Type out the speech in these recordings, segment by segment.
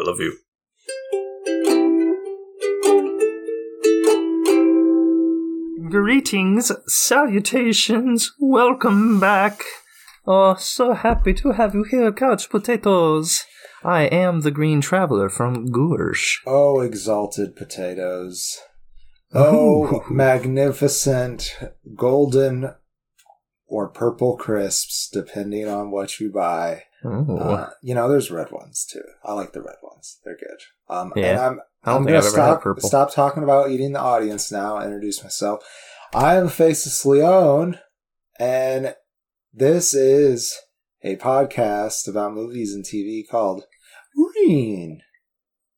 I love you. Greetings, salutations, welcome back. Oh, so happy to have you here, Couch Potatoes. I am the Green Traveler from Goursh. Oh, exalted potatoes. Oh, magnificent golden or purple crisps, depending on what you buy. Uh, you know, there's red ones too. I like the red ones. They're good. Um, Yeah. and I'm, I don't I'm think gonna I've ever had stop, purple. stop talking about eating the audience now. Introduce myself. I am Faceless Leone, and this is a podcast about movies and TV called Green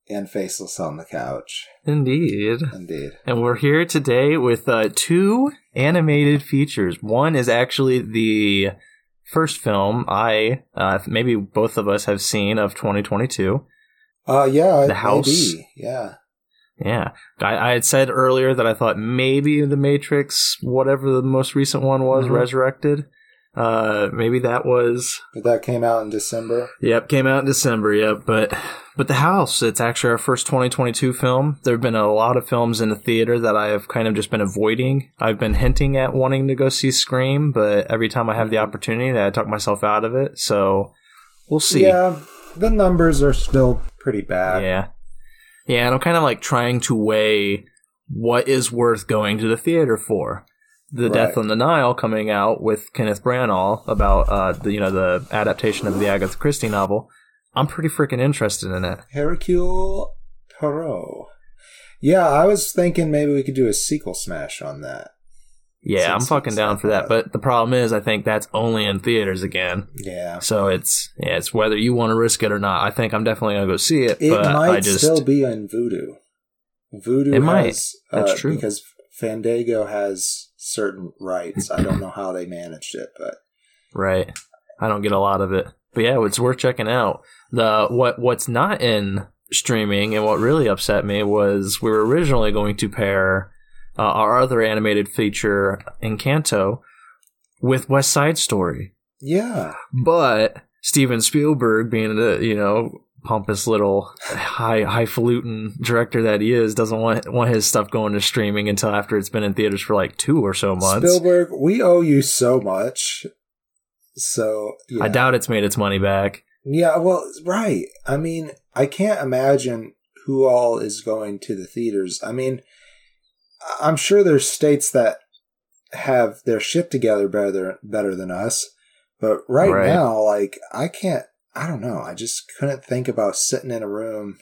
and Faceless on the Couch. Indeed. Indeed. And we're here today with uh, two animated features. One is actually the first film I, uh, maybe both of us have seen of 2022. Uh, yeah, The House. maybe. Yeah. Yeah. I, I had said earlier that I thought maybe The Matrix, whatever the most recent one was, Mhm. Resurrected. Uh, maybe that was that came out in December. Yep, came out in December. Yep, but but the house. It's actually our first 2022 film. There have been a lot of films in the theater that I have kind of just been avoiding. I've been hinting at wanting to go see Scream, but every time I have the opportunity, I talk myself out of it. So we'll see. Yeah, the numbers are still pretty bad. yeah, yeah. And I'm kind of like trying to weigh what is worth going to the theater for. The Right. Death on the Nile coming out with Kenneth Branagh about uh, the you know the adaptation of the Agatha Christie novel. I'm pretty freaking interested in it. Hercule Poirot. Yeah, I was thinking maybe we could do a sequel smash on that. Yeah, I'm fucking down for that. But the problem is, I think that's only in theaters again. Yeah. So it's yeah, it's whether you want to risk it or not. I think I'm definitely gonna go see it. It but might I just still be on Vudu. Vudu It might. That's uh, true. Because Fandango has certain rights. I don't know how they managed it, but right. I don't get a lot of it, but yeah, it's worth checking out. The what what's not in streaming and what really upset me was we were originally going to pair uh, our other animated feature Encanto with West Side Story. yeah. But Steven Spielberg, being the you know pompous little high highfalutin director that he is, doesn't want want his stuff going to streaming until after it's been in theaters for like two or so months. Spielberg, we owe you so much. So yeah. I doubt it's made its money back. Yeah, well, right. I mean, I can't imagine who all is going to the theaters. I mean, I'm sure there's states that have their shit together better better than us, but right, Right. now, like, I can't. I don't know. I just couldn't think about sitting in a room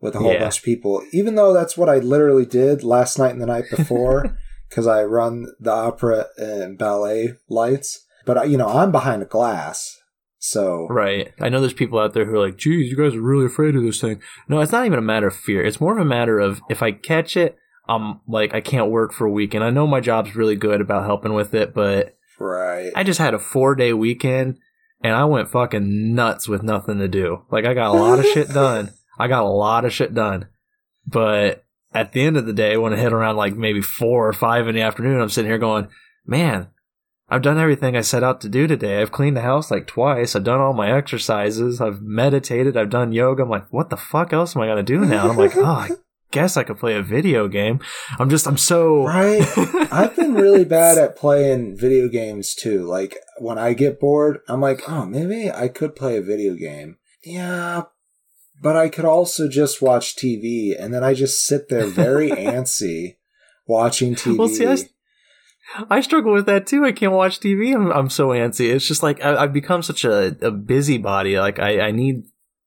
with a whole Yeah. bunch of people, even though that's what I literally did last night and the night before, because I run the opera and ballet lights. But I- you know, I'm behind a glass, so Right. I know there's people out there who are like, geez, you guys are really afraid of this thing. No, it's not even a matter of fear. It's more of a matter of if I catch it, I'm like, I can't work for a week. And I know my job's really good about helping with it, but right. I just had a four day weekend and I went fucking nuts with nothing to do. Like I got a lot of shit done. I got a lot of shit done. But at the end of the day, when it hit around like maybe four or five in the afternoon, I'm sitting here going, man, I've done everything I set out to do today. I've cleaned the house like twice. I've done all my exercises. I've meditated. I've done yoga. I'm like, what the fuck else am I going to do now? And I'm like, oh, I guess I could play a video game. I'm just, I'm so. Right. I've been really bad at playing video games too. Like when I get bored, I'm like, oh, maybe I could play a video game. Yeah, but I could also just watch TV, and then I just sit there very antsy watching TV. Well, see, I, I struggle with that too. I can't watch TV. I'm, I'm so antsy. It's just like I, I've become such a, a busybody. Like I, I need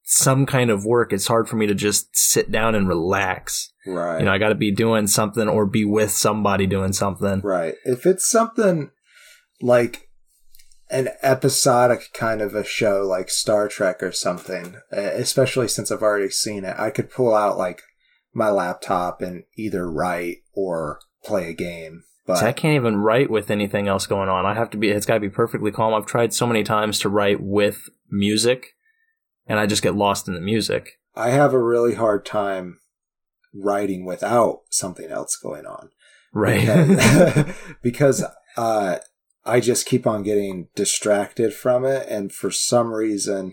some kind of work. It's hard for me to just sit down and relax. right. You know, I got to be doing something or be with somebody doing something. Right. If it's something like an episodic kind of a show like Star Trek or something, especially since I've already seen it, I could pull out like my laptop and either write or play a game. But See, I can't even write with anything else going on. I have to be. It's got to be perfectly calm. I've tried so many times to write with music, and I just get lost in the music. I have a really hard time writing without something else going on. Right. because, because uh, I just keep on getting distracted from it, and for some reason,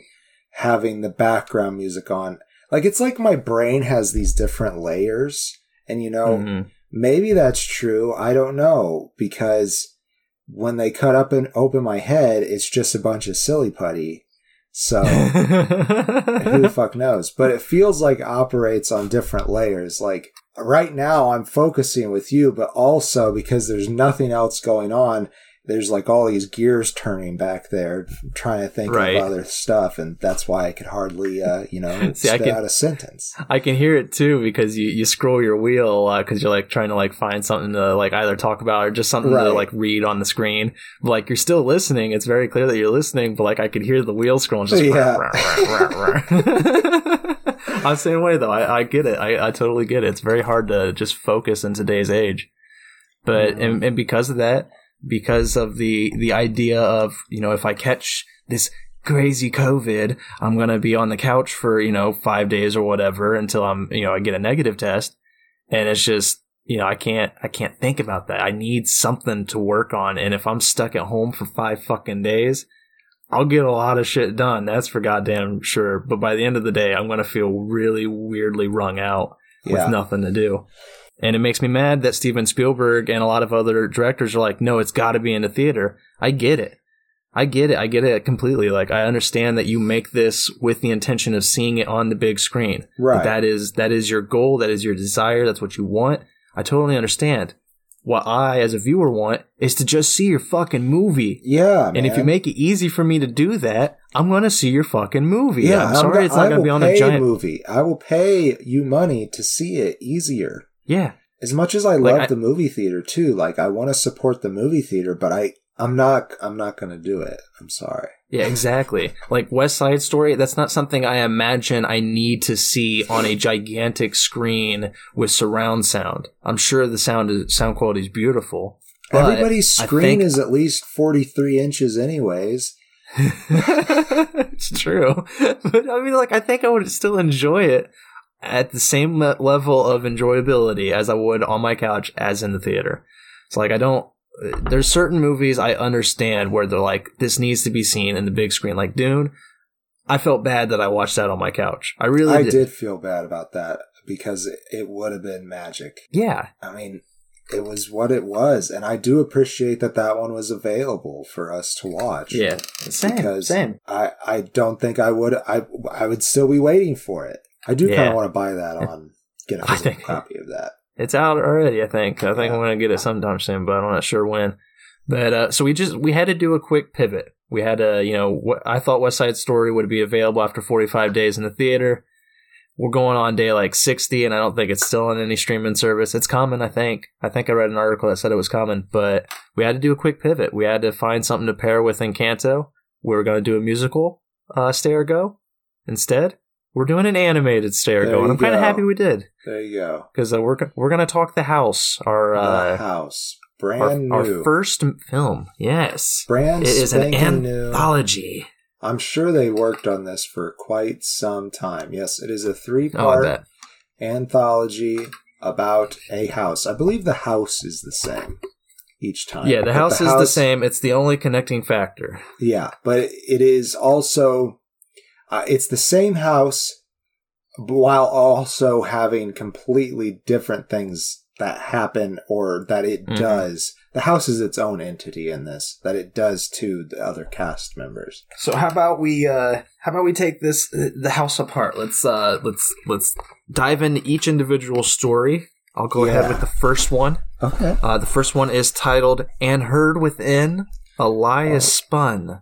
having the background music on, Like it's like my brain has these different layers, and you know, Mhm. maybe that's true. I don't know because when they cut up and open my head, it's just a bunch of silly putty. So who the fuck knows? But it feels like operates on different layers. Like right now, I'm focusing with you, but also because there's nothing else going on, there's like all these gears turning back there, trying to think Right. of other stuff, and that's why I could hardly, uh, you know, See, I spit can- out a sentence. I can hear it too because you, you scroll your wheel a lot because you're like trying to like find something to like either talk about or just something Right. to like read on the screen. But, like you're still listening. It's very clear that you're listening, but like I could hear the wheel scrolling. Just Yeah. I'm the same way though. I, I get it. I, I totally get it. It's very hard to just focus in today's age. But Mhm. and, and because of that, because of the the idea of you know if I catch this crazy COVID, I'm gonna be on the couch for you know five days or whatever until I'm you know I get a negative test, and it's just you know I can't I can't think about that. I need something to work on, and if I'm stuck at home for five fucking days. I'll get a lot of shit done. That's for goddamn sure. But by the end of the day, I'm gonna feel really weirdly wrung out with Yeah. nothing to do. And it makes me mad that Steven Spielberg and a lot of other directors are like, no, it's got to be in the theater. I get it. I get it. I get it completely. Like, I understand that you make this with the intention of seeing it on the big screen. Right. That is that is your goal. That is your desire. That's what you want. I totally understand. What I, as a viewer, want is to just see your fucking movie. yeah, And if you make it easy for me to do that, I'm gonna see your fucking movie. yeah, I'm sorry, go- it's not I gonna be on a giant. movie. I will pay you money to see it easier. Yeah, As much as I Like, love I- the movie theater too, like I want to support the movie theater, but I I'm not I'm not going to do it. I'm sorry. Yeah, exactly. Like West Side Story, that's not something I imagine I need to see on a gigantic screen with surround sound. I'm sure the sound is, sound quality is beautiful. Everybody's screen is at least 43 inches anyways. it's true, but I mean, like, I think I would still enjoy it at the same level of enjoyability as I would on my couch as in the theater. It's like I don't. There's certain movies I understand where they're like, this needs to be seen in the big screen, like Dune. I felt bad that I watched that on my couch. I really I did. did feel bad about that because it, it would have been magic. Yeah, I mean, it was what it was, and I do appreciate that that one was available for us to watch. yeah, same, because same. I I don't think I would I I would still be waiting for it. I do kind of want to buy that on get a physical copy of that. It's out already, I think. I think Yeah. I'm gonna get it sometime soon, but I'm not sure when. But uh, so we just we had to do a quick pivot. We had to, you know, what I thought West Side Story would be available after 45 days in the theater. We're going on day like 60, and I don't think it's still on any streaming service. It's coming, I think. I think I read an article that said it was coming, but we had to do a quick pivot. We had to find something to pair with Encanto. We were going to do a musical uh, Stay or Go instead. We're doing an animated Stay or There Go, I'm kind of happy we did There you go. because uh, we're we're gonna talk the house, our the uh, house, our, brand our new, first film. Yes, brand it is an spanking new. anthology. I'm sure they worked on this for quite some time. Yes, it is a three part bet. anthology about a house. I believe the house is the same each time. Yeah, the house is the same. It's the only connecting factor. Yeah, but it is also uh, it's the same house while also having completely different things that happen or that it Mhm. does. The house is its own entity in this that it does to the other cast members. So how about we uh how about we take this uh, the house apart? Let's uh let's let's dive into each individual story. I'll go ahead with the first one. Okay. Uh the first one is titled And Heard Within a Lie Oh. Spun.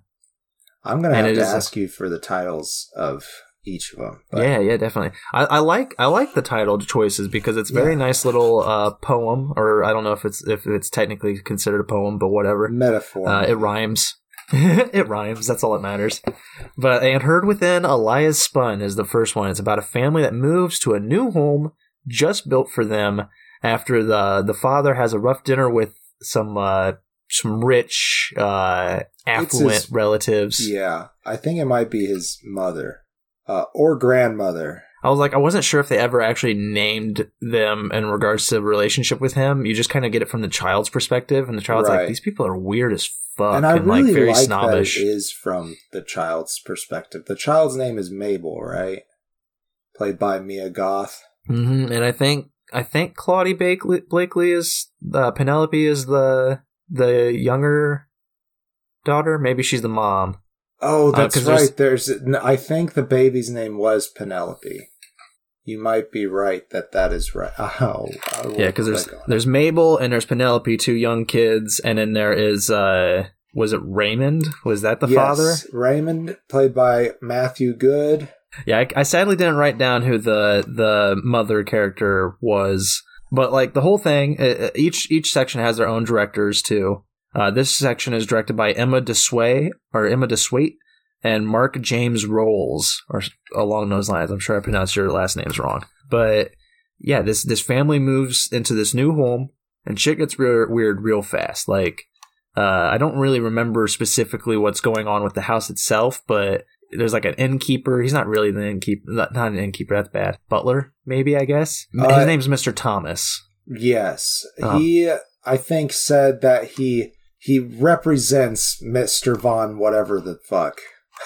I'm going to And have to is a- ask you for the titles of each of them. but- yeah, yeah, definitely. I, I like I like the title choices because it's very Yeah. nice little uh, poem, or I don't know if it's if it's technically considered a poem, but whatever. Metaphor. Uh, it rhymes. it rhymes. That's all that matters. But and heard within a lie is spun is the first one. It's about a family that moves to a new home just built for them after the the father has a rough dinner with some uh, some rich uh, affluent his- relatives. yeah, I think it might be his mother uh, or grandmother. I was like, I wasn't sure if they ever actually named them in regards to the relationship with him. You just kind of get it from the child's perspective, and the child's Right. like, these people are weird as fuck and and, I really like very like snobbish. that it is from the child's perspective. The child's name is Mabel, right? played by Mia Goth. hmm And I think I think Claudie Blakley, Blakley is uh, Penelope is the the younger daughter. Maybe she's the mom. Oh, Uh, right. There's, I think the baby's name was Penelope. You might be right that that is right. Oh, Yeah, because there's click on it. there's Mabel and there's Penelope, two young kids, and then there is uh was it Raymond? Was that the Yes, father? Raymond, played by Mathew Goode. Yeah, I, I sadly didn't write down who the the mother character was, but like the whole thing, uh, uh, each each section has their own directors too. Uh, this section is directed by Emma DeSway or Emma DeSwaite and Mark James Rolls, or along those lines. I'm sure I pronounced your last names wrong, but yeah, this this family moves into this new home, and shit gets re- weird real fast. Like, uh, I don't really remember specifically what's going on with the house itself, but there's like an innkeeper. He's not really the innkeeper, not, not an innkeeper. That's bad. Butler, maybe I guess. Uh, His name's Mister Thomas. Yes, Oh. he. I think said that he he represents Mister Von whatever the fuck.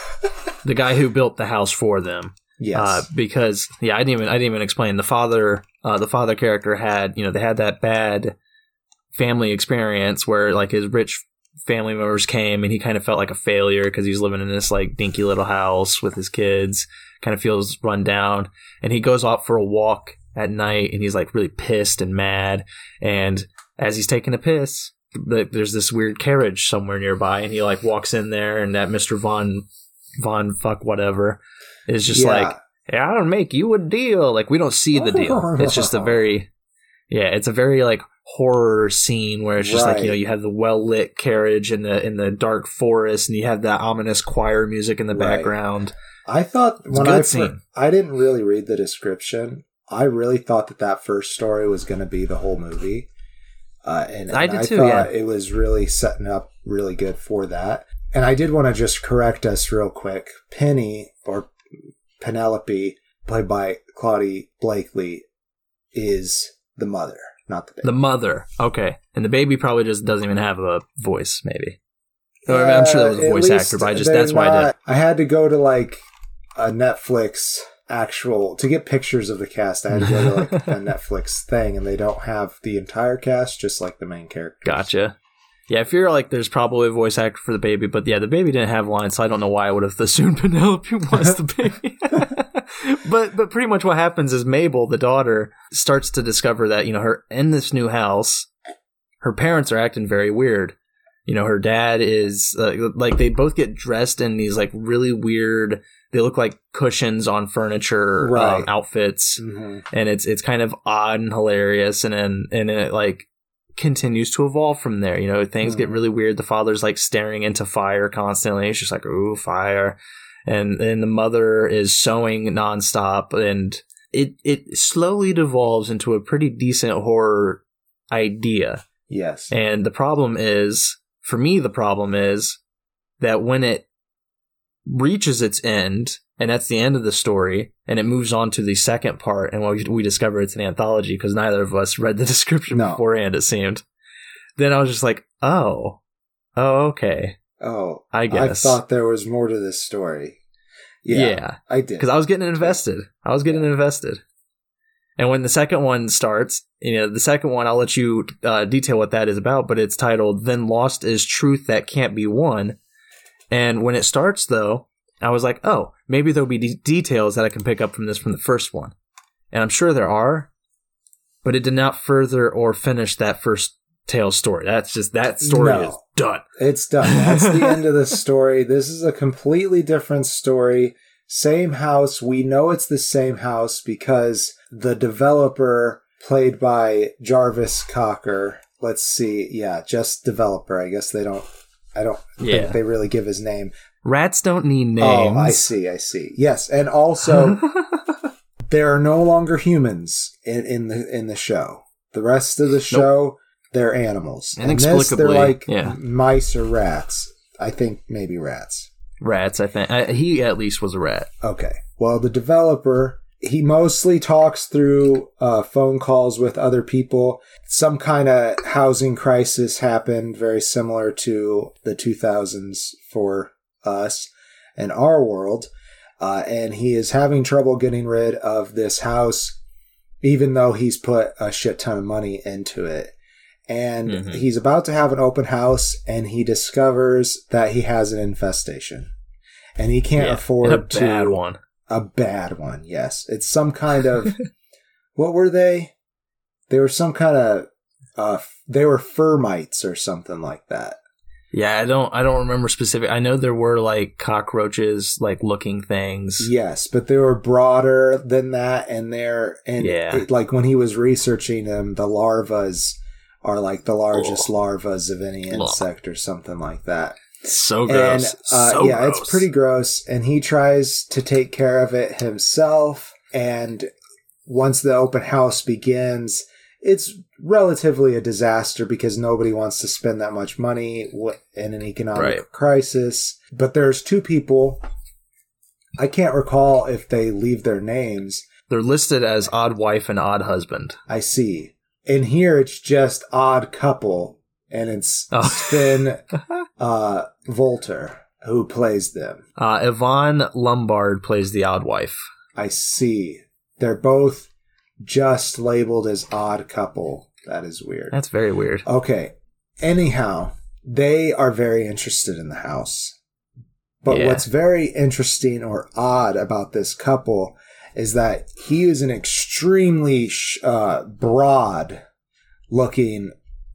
the guy who built the house for them. Yes, Uh, because yeah, I didn't even I didn't even explain the father. Uh, the father character had you know they had that bad family experience where like his rich family members came and he kind of felt like a failure because he's living in this like dinky little house with his kids. Kind of feels run down, and he goes out for a walk at night and he's like really pissed and mad. And as he's taking a piss, th- there's this weird carriage somewhere nearby, and he like walks in there, and that Mister Von Von fuck whatever is just Yeah. like, hey, I don't make you a deal. Like we don't see the deal. It's just a very, yeah, it's a very like horror scene where it's just like you know you have the well lit carriage in the in the dark forest, and you have that ominous choir music in the Right. background. I thought It's when I fir-. I didn't really read the description. I really thought that that first story was going to be the whole movie. Uh, and, I did I too, thought yeah. it was really setting up really good for that. And I did want to just correct us real quick. Penny or Penelope, played by Claudie Blakley, is the mother, not the baby. The mother, okay, and the baby probably just doesn't even have a voice. Maybe Or I'm sure there was a Uh, voice actor, but I just that's why I did. not- I had to go to like a Netflix actual to get pictures of the cast. I had to go to like a Netflix thing, and they don't have the entire cast, just like the main characters. Gotcha. Yeah, I feel like there's probably a voice actor for the baby, but yeah, the baby didn't have lines, so I don't know why I would have assumed Penelope was the baby. but but pretty much what happens is Mabel, the daughter, starts to discover that you know her in this new house, her parents are acting very weird. You know, her dad is uh, like they both get dressed in these like really weird. They look like cushions on furniture Right. um, outfits hmm and it's it's kind of odd and hilarious and then and it like continues to evolve from there. You know things get Hmm. really weird. The father's like staring into fire constantly. It's just like ooh fire. And then the mother is sewing nonstop and it it slowly devolves into a pretty decent horror idea. Yes. and the problem is, for me, the problem is that when it reaches its end, and that's the end of the story, and it moves on to the second part, and we, we discover it's an anthology because neither of us read the description No. beforehand, it seemed. Then I was just like, oh, oh, okay, oh, I guess I thought there was more to this story. Yeah, yeah. I did. because I was getting invested. I was getting invested. And when the second one starts, you know, the second one, I'll let you uh, detail what that is about, but it's titled "Then Lost is Truth That Can't Be Won." And when it starts, though, I was like, "Oh, maybe there'll be de- details that I can pick up from this from the first one," and I'm sure there are, but it did not further or finish that first tale story. That's just that story No. is done. It's done. That's the end of the story. This is a completely different story. Same house. We know it's the same house because the developer, played by Jarvis Cocker, let's see, yeah, just developer. I guess they don't. I don't Yeah. think they really give his name. Rats don't need names. Oh, I see. I see. Yes, and also there are no longer humans in, in the in the show. The rest of the show, they're animals. And this, they're like yeah. mice or rats. I think maybe rats. Rats. I think I, he at least was a rat. Okay. Well, the developer he mostly talks through uh, phone calls with other people. Some kind of housing crisis happened, very similar to the 2000s for us and our world. uh, and he is having trouble getting rid of this house, even though he's put a shit ton of money into it. And Mhm. he's about to have an open house, and he discovers that he has an infestation, and he can't Yeah, afford a to bad one. a bad one. Yes, it's some kind of what were they? They were some kind of uh, they were fermites or something like that. Yeah, I don't I don't remember specific. I know there were like cockroaches like looking things. Yes, but they were broader than that, and they're and Yeah. it- like when he was researching them, the larvas are like the largest larvas of any insect or something like that. So gross. And uh, so yeah, gross. it's pretty gross. And he tries to take care of it himself. And once the open house begins, it's relatively a disaster because nobody wants to spend that much money in an economic Right. crisis. But there's two people. I can't recall if they leave their names. They're listed as odd wife and odd husband. I see. In here, it's just odd couple, and it's Oh. Sven uh, Wollter who plays them. Uh, Yvonne Lombard plays the odd wife. I see. They're both just labeled as odd couple. That is weird. That's very weird. Okay. Anyhow, they are very interested in the house. But Yeah. what's very interesting or odd about this couple is that he is an extremely sh- uh, broad looking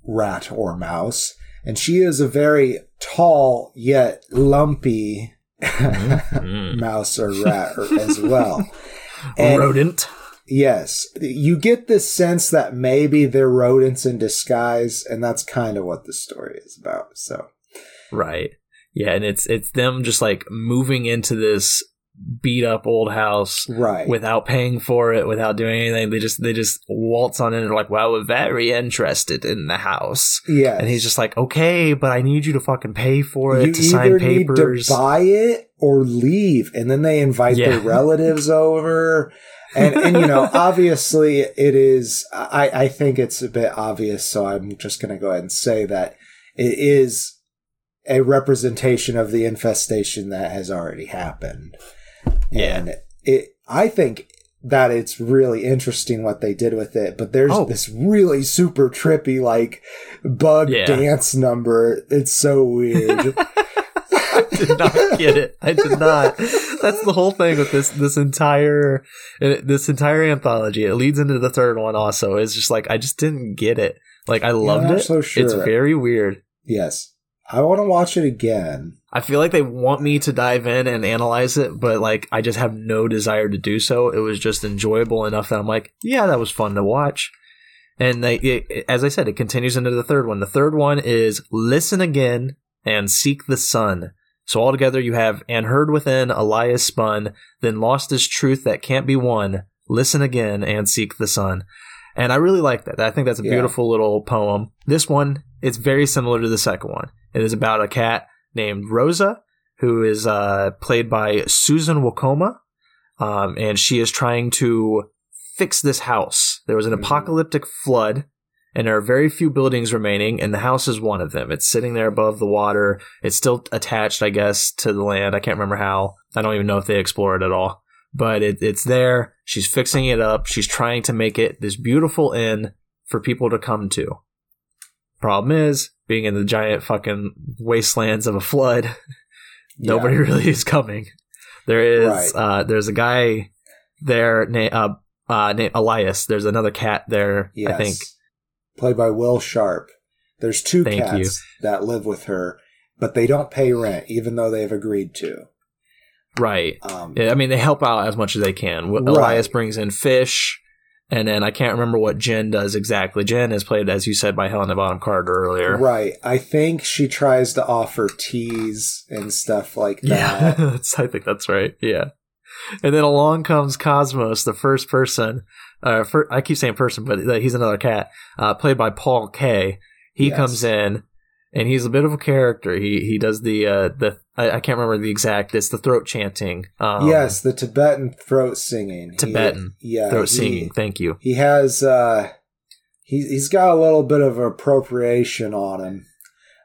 rat or mouse, and she is a very tall yet lumpy Mm. mouse or rat or, as well. And- Rodent. Yes, you get this sense that maybe they're rodents in disguise, and that's kind of what the story is about. So, Right. Yeah, and it's it's them just like moving into this beat up old house right, without paying for it, without doing anything. They just they just waltz on in and are like, "Well, we're very interested in the house." yeah, And he's just like, "Okay, but I need you to fucking pay for it you to sign papers." buy it or leave, and then they invite their relatives over. And and you know, obviously, it is. I I think it's a bit obvious, so I'm just going to go ahead and say that it is a representation of the infestation that has already happened. Yeah. And it, I think that it's really interesting what they did with it, but there's Oh. this really super trippy, like, bug Yeah. dance number. It's so weird. I did not get it. I did not. That's the whole thing with this this entire uh, this entire anthology. It leads into the third one. Also, it's just like I just didn't get it. Like I loved not it. so sure. It's very weird. yes. I want to watch it again. I feel like they want me to dive in and analyze it, but like I just have no desire to do so. It was just enjoyable enough that I'm like, yeah, that was fun to watch. And they, it, as I said, it continues into the third one. The third one is listen again and seek the sun. So altogether, you have and heard within a lie is spun, then lost his truth that can't be won. Listen again and seek the sun. And I really like that. I think that's a Yeah. beautiful little poem. This one, it's very similar to the second one. It is about a cat named Rosa, who is uh, played by Susan Wokoma, um, and she is trying to fix this house. There was an Mhm. apocalyptic flood, and there are very few buildings remaining, and the house is one of them. It's sitting there above the water. It's still attached, I guess, to the land. I can't remember how. I don't even know if they explore it at all. But it, it's there. She's fixing it up. She's trying to make it this beautiful inn for people to come to. Problem is, being in the giant fucking wastelands of a flood, nobody really is coming. There is Right. uh, there's a guy there named uh, uh, named Elias. There's another cat there. Yes. I think. Played by Will Sharpe. There's two Thank cats you. that live with her, but they don't pay rent, even though they've agreed to. Right. Um, Yeah, I mean, they help out as much as they can. Right. Elias brings in fish, and then I can't remember what Jen does exactly. Jen is played, as you said, by Helena Bonham Carter earlier. Right. I think she tries to offer teas and stuff like Yeah, that. that's, I think that's right. Yeah. And then along comes Cosmos, the first person. Uh, fir- I keep saying person, but he's another cat, uh, played by Paul Kaye. He Yes. comes in, and he's a bit of a character. He he does the uh, the I, I can't remember the exact. It's the throat chanting. Um, yes, the Tibetan throat singing. He- Tibetan yeah, throat he- singing. Thank you. He has uh he he's got a little bit of appropriation on him.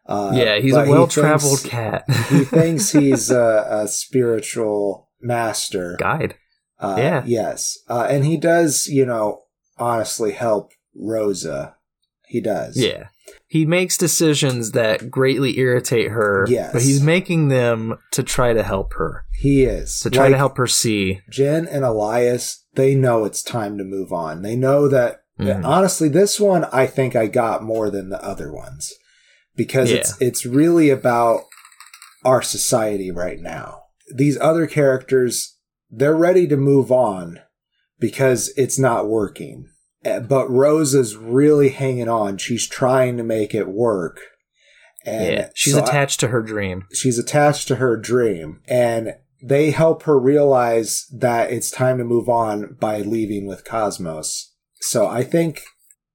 Uh, yeah, he's a well traveled thinks- cat. he thinks he's a, a spiritual master. Guide. Uh, Yeah. Yes. Uh, and he does, you know, honestly help Rosa. He does. Yeah. He makes decisions that greatly irritate her, Yes. but he's making them to try to help her, He is. to try to help her see. Jen and Elias, they know it's time to move on. They know that, Mhm. honestly, this one I think I got more than the other ones because it's it's really about our society right now. These other characters, they're ready to move on because it's not working. Eh, but Rose is really hanging on. She's trying to make it work. And yeah. She's so I- attached to her dream. she's attached to her dream and they help her realize that it's time to move on by leaving with Cosmos. So I think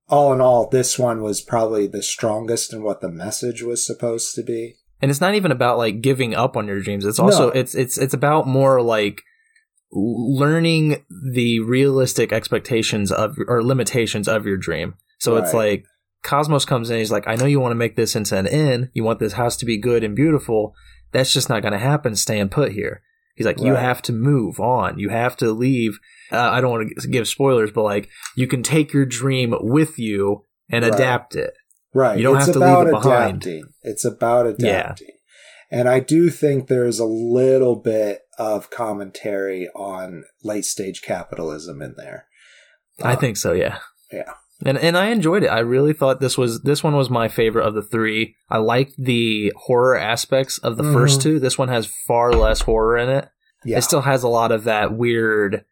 all in all, this one was probably the strongest in what the message was supposed to be. And it's not even about like giving up on your dreams. It's also No. it's it's it's about more like learning the realistic expectations of or limitations of your dream. So it's like cosmos comes in he's like i know you want to make this into an inn. You want this house to be good and beautiful. That's just not going to happen staying put here. He's like you have to move on. You have to leave. Uh, i don't want to give spoilers but like you can take your dream with you and Right. adapt it Right. You don't it's have to leave about it behind. adapting. It's about Yeah. adapting. And I do think there's a little bit of commentary on late stage capitalism in there. I Uh, think so, yeah. yeah. And and I enjoyed it. I really thought this was this one was my favorite of the three. I liked the horror aspects of the first Mhm. two. This one has far less horror in it. Yeah. It still has a lot of that weird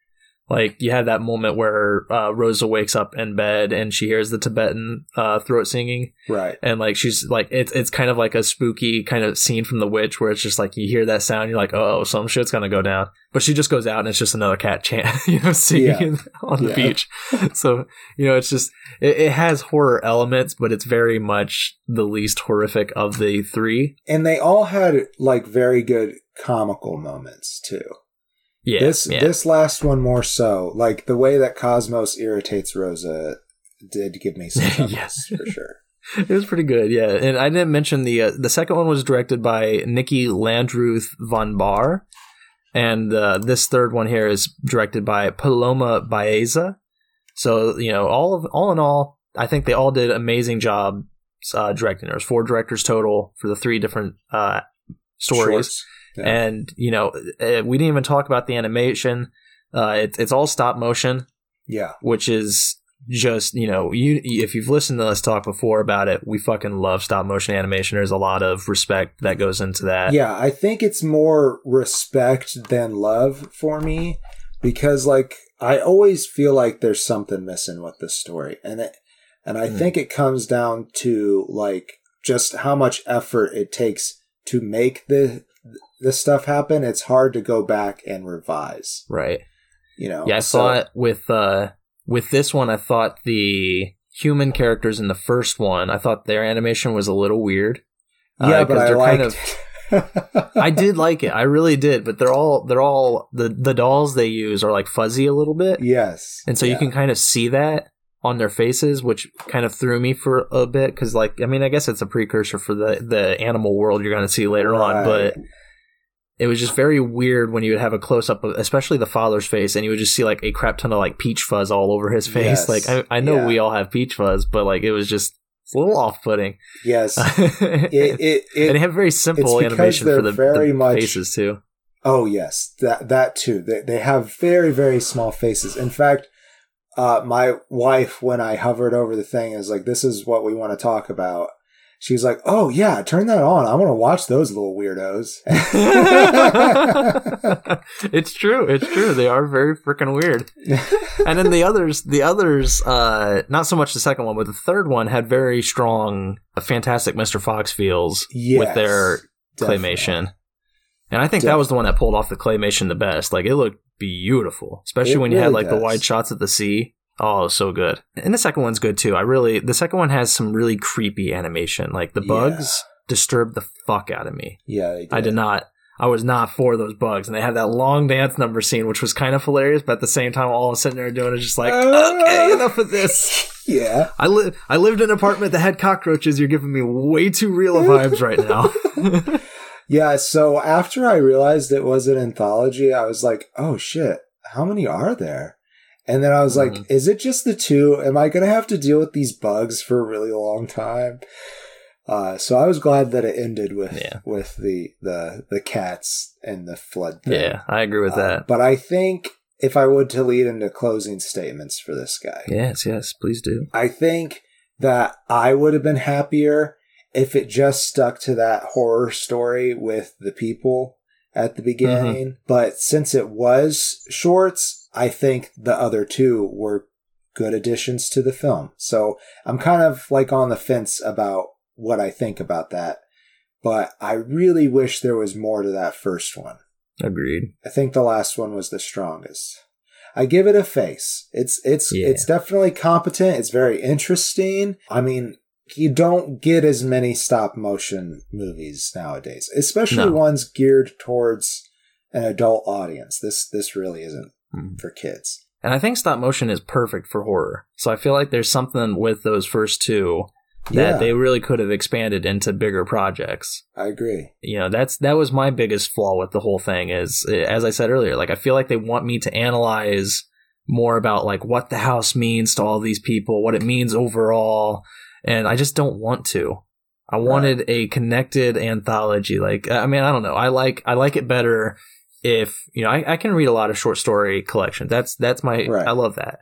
like you have that moment where uh, Rosa wakes up in bed and she hears the Tibetan uh, throat singing right. and like she's like it's it's kind of like a spooky kind of scene from The Witch where it's just like you hear that sound you're like oh some shit's gonna go down but she just goes out and it's just another cat chant you know singing on the Yeah. beach so you know it's just it, it has horror elements but it's very much the least horrific of the three And they all had like very good comical moments too. Yeah this yeah. this last one more so. Like the way that Cosmos irritates Rosa did give me some Yes. for sure. it was pretty good yeah and I didn't mention the uh, the second one was directed by Niki Lindroth von Bahr and uh, this third one here is directed by Paloma Baeza. So you know, all of all in all, I think they all did amazing job uh, directing. There's four directors total for the three different uh, stories, Shorts. Yeah. and you know, uh, we didn't even talk about the animation. Uh, it, it's all stop motion, yeah. which is just you know, you if you've listened to us talk before about it, we fucking love stop motion animation. There's a lot of respect that goes into that. Yeah, I think it's more respect than love for me because like I always feel like there's something missing with the story. And it and I Hmm. think it comes down to like just how much effort it takes to make the this stuff happen. It's hard to go back and revise, Right. you know. Yeah, I So- saw it with uh with this one. I thought the human characters in the first one, I thought their animation was a little weird. Uh, Yeah, but I they're liked kind of, I did like it. I really did, but they're all they're all the the dolls they use are like fuzzy a little bit, yes. and so you can kind of see that on their faces, which kind of threw me for a bit because, like, I mean, I guess it's a precursor for the the animal world you're going to see later on, but Right. It was just very weird when you would have a close up, of, especially the father's face, and you would just see like a crap ton of like peach fuzz all over his face. Yes. Like I, I know Yeah. we all have peach fuzz, but like it was just a little off putting. yes. it, It, it, and they have very simple animation for the, very the much- faces too. Oh yes, that that too. They they have very very small faces. In fact, uh, my wife when I hovered over the thing is like, "This is what we want to talk about." She's like, "Oh yeah, turn that on. I want to watch those little weirdos." it's true. It's true. They are very freaking weird. And then the others, the others, uh, not so much the second one, but the third one had very strong, fantastic Mr. Fox feels yes, with their definitely. claymation. And I think that was the one that pulled off the claymation the best. Like it looked beautiful, especially It when you had really like the wide shots of the sea. Oh, so good. And the second one's good too. I really the second one has some really creepy animation. Like the Yeah. bugs disturbed the fuck out of me. Yeah, they I did not I was not for those bugs. And they had that long dance number scene, which was kind of hilarious, but at the same time all I was sitting there doing it just like, Uh. okay, enough of this. Yeah, I li- I lived in an apartment that had cockroaches. You're giving me way too real vibes right now. Yeah, so after I realized it was an anthology, I was like, oh shit, how many are there? And then I was like, Mhm. is it just the two? Am I going to have to deal with these bugs for a really long time? Uh, so I was glad that it ended with Yeah. with the, the the cats and the flood thing. Yeah, I agree with Uh, that. but I think if I would to lead into closing statements for this guy, yes, yes, please do. I think that I would have been happier if it just stuck to that horror story with the people at the beginning. But since it was shorts, I think the other two were good additions to the film. So I'm kind of like on the fence about what I think about that. But I really wish there was more to that first one. Agreed. I think the last one was the strongest. I give it a face. It's it's Yeah. it's definitely competent. It's very interesting. I mean, you don't get as many stop motion movies nowadays, especially No. ones geared towards an adult audience. This this really isn't Mhm. for kids. And I think stop motion is perfect for horror. So I feel like there's something with those first two that Yeah. they really could have expanded into bigger projects. I agree. You know, that's that was my biggest flaw with the whole thing is as I said earlier, like I feel like they want me to analyze more about like what the house means to all these people, what it means overall, and I just don't want to. I wanted a connected anthology. Like I mean, I don't know. I like I like it better if you know I, I can read a lot of short story collections. That's that's my Right. I love that.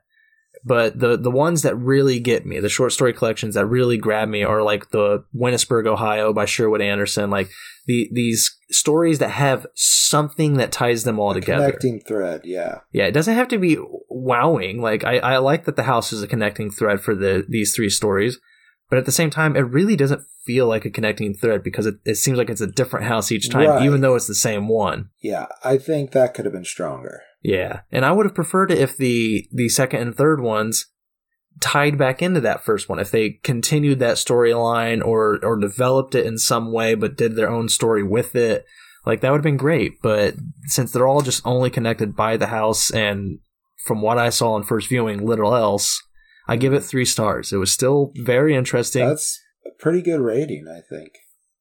But the the ones that really get me, the short story collections that really grab me, are like the Winesburg, Ohio by Sherwood Anderson. Like the these stories that have something that ties them all A together. Connecting thread, yeah. Yeah, it doesn't have to be wowing. Like I, I like that the house is a connecting thread for the these three stories, but at the same time, it really doesn't feel like a connecting thread because it, it seems like it's a different house each time, Right. even though it's the same one. Yeah, I think that could have been stronger. Yeah, and I would have preferred it if the the second and third ones tied back into that first one. If they continued that storyline or or developed it in some way, but did their own story with it, like that would have been great. But since they're all just only connected by the house, and from what I saw in first viewing, little else, I give it three stars. It was still very interesting. That's a pretty good rating, I think.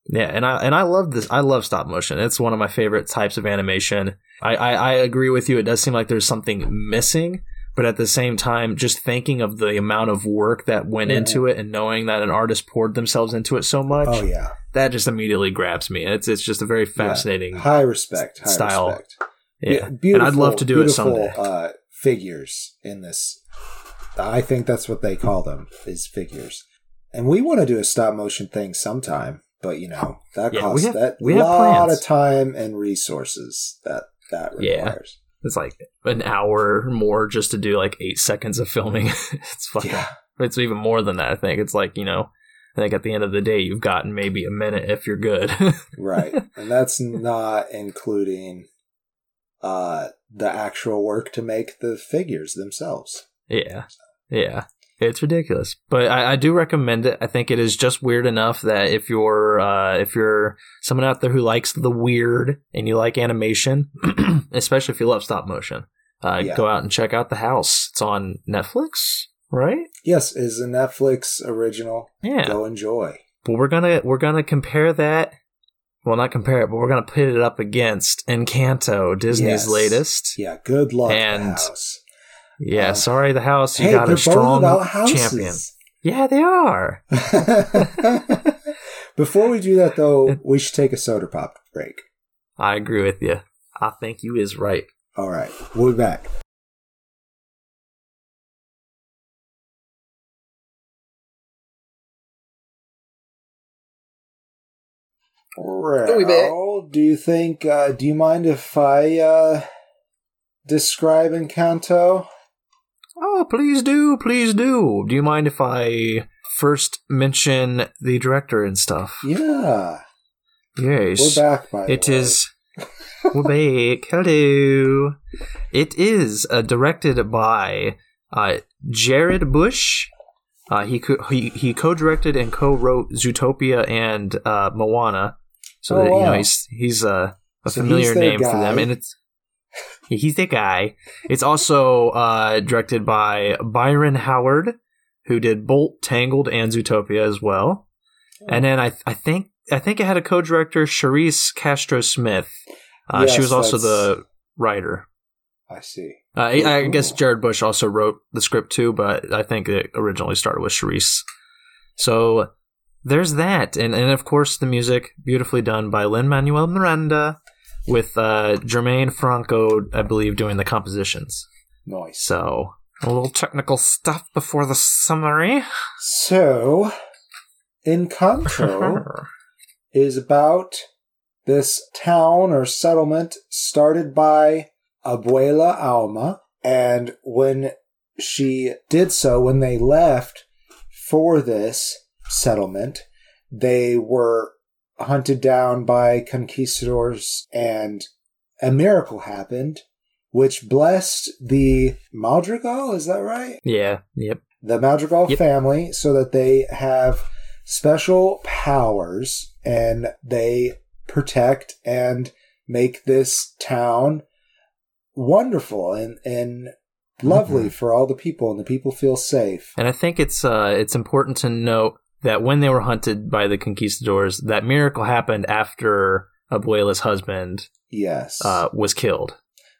Yeah, and I and I love this. I love stop motion. It's one of my favorite types of animation. I, I, I agree with you. It does seem like there's something missing, but at the same time, just thinking of the amount of work that went Yeah. into it and knowing that an artist poured themselves into it so much, Oh yeah, that just immediately grabs me. It's it's just a very fascinating. high respect, high style. respect. Yeah, Be- and I'd love to do it beautiful, someday. Uh, figures in this. I think that's what they call them is figures, and we want to do a stop motion thing sometime. But you know that Yeah, we costs have- that we have lot plans. of time and resources that that Yeah. requires. It's like an hour more just to do like eight seconds of filming. it's fucking. Yeah, It's even more than that. I think it's like you know. I think at the end of the day, you've gotten maybe a minute if you're good. right, and that's not including uh the actual work to make the figures themselves. Yeah. Yeah. It's ridiculous. But I, I do recommend it. I think it is just weird enough that if you're uh, if you're someone out there who likes the weird and you like animation, especially if you love stop motion, uh, Yeah. go out and check out The House. It's on Netflix, right? Yes, is a Netflix original. Yeah. Go enjoy. But we're gonna we're gonna compare that. Well, not compare it, but we're gonna put it up against Encanto, Disney's Yes. latest. Yeah, good luck, And- house. Yeah, Uh, sorry, The House. You hey, got a strong both champion. Yeah, they are. Before we do that, though, we should take a soda pop break. I agree with you. I think you is right. All right, we'll be back. we back. Well, do you think? Uh, do you mind if I uh, describe Encanto? Oh, please do, please do. Do you mind if I first mention the director and stuff? Yeah, Yes. we're back. By the It is. We're back. Hello. It is uh, directed by uh, Jared Bush. Uh, he co- he he co-directed and co-wrote Zootopia and uh, Moana. So Oh, that, you know he's he's uh, a So familiar he's name for them, and it's he's the guy. It's also uh, directed by Byron Howard, who did Bolt, Tangled, and Zootopia as well. And then I I think I think it had a co-director, Charisse Castro Smith. Uh, she was also that's- the writer. I see. Uh, I, I guess Jared Bush also wrote the script too, but I think it originally started with Charisse. So there's that, and and of course the music, beautifully done by Lin Manuel Miranda, with uh, Germaine Franco, I believe, doing the compositions. Nice. So a little technical stuff before the summary. So, Encanto is about this town or settlement started by Abuela Alma. And when she did so, when they left for this settlement, they were hunted down by conquistadors and a miracle happened, which blessed the Madrigal. Is that right? yeah, yep. the Madrigal Yep. family so that they have special powers and they protect and make this town wonderful and, and lovely Mhm. for all the people and the people feel safe. And I think it's uh, it's important to note that when they were hunted by the conquistadors, that miracle happened after Abuela's husband Yes, uh, was killed.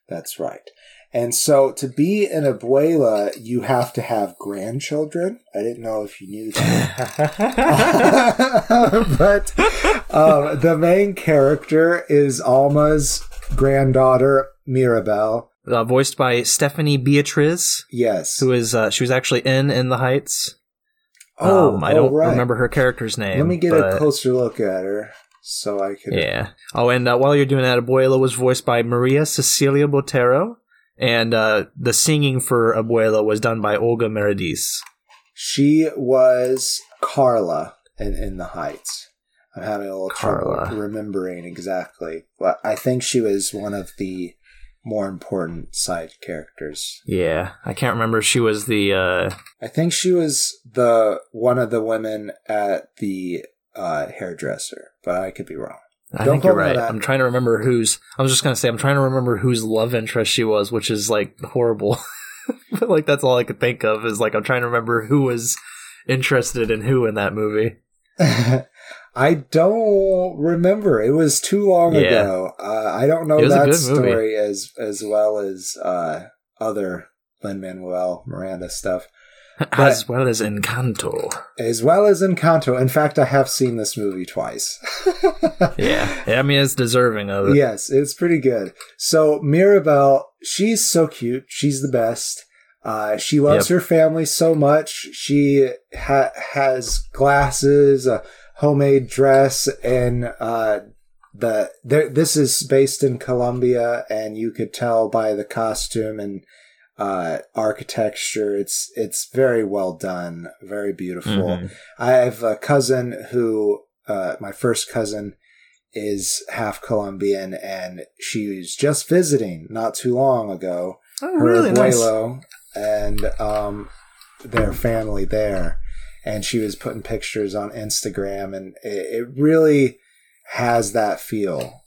that's right. And so to be an abuela, you have to have grandchildren. I didn't know if you knew that. but um, the main character is Alma's granddaughter, Mirabel. uh, voiced by Stephanie Beatriz, Yes. who is uh, she was actually in In the Heights. Oh, Um, I don't right. remember her character's name. Let me get but- a closer look at her so I can. Yeah. Oh, and uh, while you're doing that, Abuela was voiced by Maria Cecilia Botero, and uh, the singing for Abuela was done by Olga Merediz. She was Carla in, in the Heights. I'm having a little Carla. trouble remembering exactly, but I think she was one of the more important side characters. Yeah, I can't remember. She was the uh, I think she was the one of the women at the uh, hairdresser, but I could be wrong. I Don't think you're quote me on right. I'm trying to remember who's. I was just gonna say I'm trying to remember whose love interest she was, which is like horrible. but like that's all I could think of is like I'm trying to remember who was interested in who in that movie. I don't remember. It was too long Yeah. ago. Uh, I don't know It was a that movie. story as as well as uh, other Lin Manuel Miranda stuff, as well as Encanto. as well as Encanto. In fact, I have seen this movie twice. Yeah, I mean it's deserving of it. yes, it's pretty good. So Mirabel, she's so cute. She's the best. Uh, she loves her family so much. She ha- has glasses, a homemade dress, and uh, the there. This is based in Colombia, and you could tell by the costume and uh, architecture. It's it's very well done, very beautiful. Mhm. I have a cousin who, uh, my first cousin, is half Colombian, and she was just visiting not too long ago. Oh, Her really nice. and um, their family there, and she was putting pictures on Instagram, and it, it really has that feel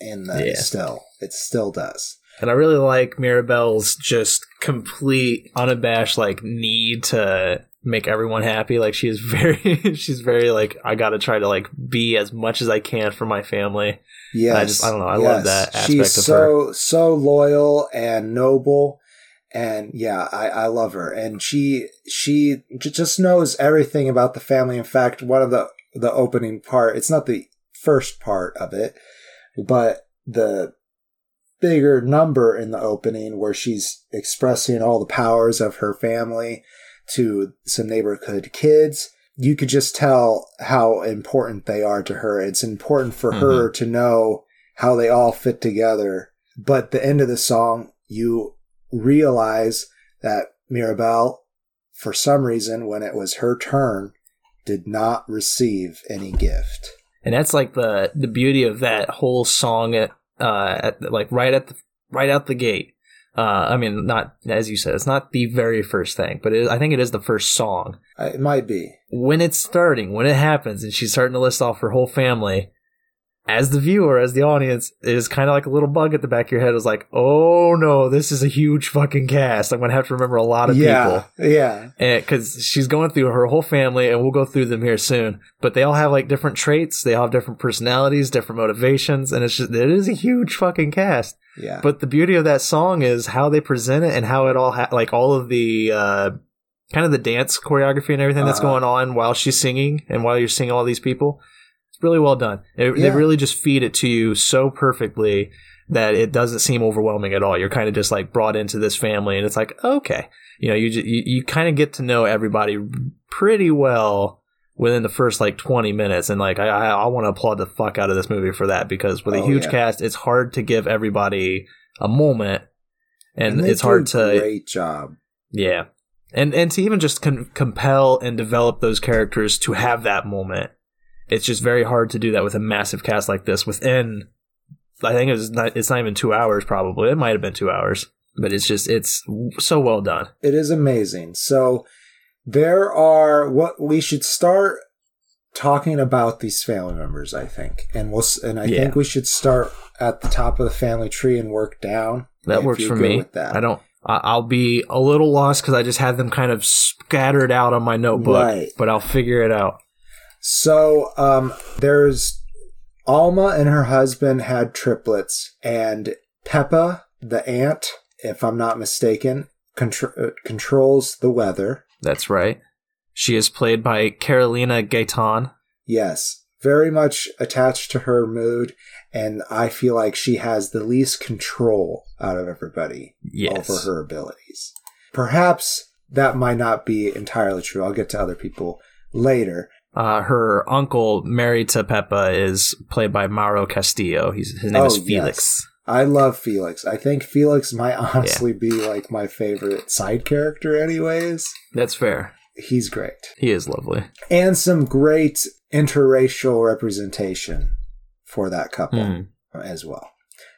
in the Yeah. still. It still does. And I really like Mirabel's just complete, unabashed like need to make everyone happy. Like she is very, she's very like I got to try to like be as much as I can for my family. Yes, I just- I don't know, I love that She's aspect of so so loyal and noble, and yeah, I I love her, and she she just knows everything about the family. In fact, one of the the opening part, it's not the first part of it, but the bigger number in the opening where she's expressing all the powers of her family to some neighborhood kids you could just tell how important they are to her. It's important for her mm-hmm. to know how they all fit together. But the end of the song, you realize that Mirabel, for some reason, when it was her turn, did not receive any gift. And that's like the the beauty of that whole song at uh at like right at the right out the gate. Uh, I mean, not as you said, it's not the very first thing, but it, I think it is the first song. Uh, It might be. When it's starting, when it happens, and she's starting to list off her whole family, as the viewer, as the audience, it is kind of like a little bug at the back of your head. Is like, oh no, this is a huge fucking cast. I'm gonna have to remember a lot of yeah, people. yeah, yeah. because she's going through her whole family, and we'll go through them here soon. But they all have like different traits. They all have different personalities, different motivations, and it's just it is a huge fucking cast. yeah. But the beauty of that song is how they present it and how it all ha- like all of the uh, kind of the dance choreography and everything that's Uh-huh. going on while she's singing and while you're seeing all these people. It's really well done. They Yeah. really just feed it to you so perfectly that it doesn't seem overwhelming at all. You're kind of just like brought into this family, and it's like okay, you know, you ju- you, you kind of get to know everybody pretty well within the first like 20 minutes and like i i, I want to applaud the fuck out of this movie for that because with a Oh, huge yeah. cast it's hard to give everybody a moment and, they it's hard to Great job. yeah and and to even just con- compel and develop those characters to have that moment it's just very hard to do that with a massive cast like this within i think it was not, it's not even two hours probably it might have been two hours but it's just it's so well done It is amazing. So there are what we should start talking about these family members. I think, and we'll and I Yeah. think we should start at the top of the family tree and work down. That works for me. With that. I don't. I- I'll be a little lost because I just had them kind of scattered out on my notebook, Right. but I'll figure it out. So um, there's Alma and her husband had triplets, and Pepa, the aunt, if I'm not mistaken, contr- uh, controls the weather. That's right. She is played by Carolina Gaitan. Yes, very much attached to her mood, and I feel like she has the least control out of everybody Yes. over her abilities. Perhaps that might not be entirely true. I'll get to other people later. Uh, her uncle, married to Pepa, is played by Mauro Castillo. He's, his name Oh, is Felix. yes. I love Felix. I think Felix might honestly be like my favorite side character, anyways. That's fair. He's great. He is lovely. And some great interracial representation for that couple. Hmm. as well.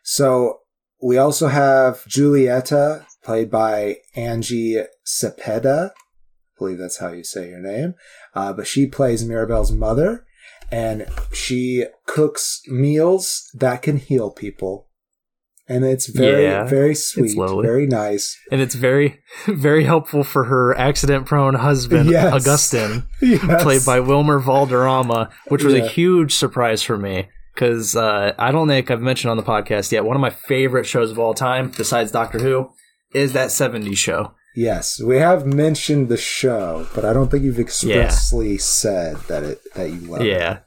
So we also have Julieta, played by Angie Cepeda. Believe that's how you say your name. Uh, but she plays Mirabel's mother, and she cooks meals that can heal people. And it's very, Yeah, very sweet, very nice. And it's very, very helpful for her accident prone husband, Yes. Augustin. Yes. played by Wilmer Valderrama, which was Yeah. a huge surprise for me because uh, I don't think I've mentioned on the podcast yet. One of my favorite shows of all time, besides Doctor Who, is that '70s show. Yes, we have mentioned the show, but I don't think you've expressly said that it that you love. Yeah.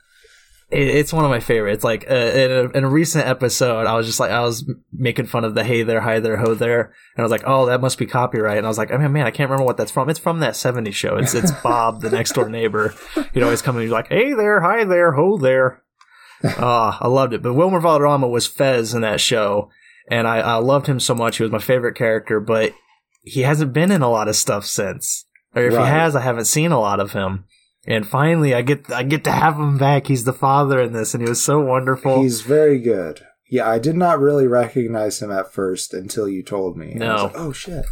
It, it's one of my favorites. Like uh, in, a, in a recent episode, I was just like, I was making fun of the "Hey there, hi there, ho there," and I was like, "Oh, that must be copyright." And I was like, "I mean, man, I can't remember what that's from. It's from that '70s show. It's it's Bob, the next door neighbor. He'd always come and be like, "Hey there, hi there, ho there." Ah, I loved it. But Wilmer Valderrama was Fez in that show, and I, I loved him so much. He was my favorite character, but he hasn't been in a lot of stuff since. Or if Right. he has, I haven't seen a lot of him. And finally, I get I get to have him back. He's the father in this, and he was so wonderful. He's very good. Yeah, I did not really recognize him at first until you told me. And I was No. like, oh shit.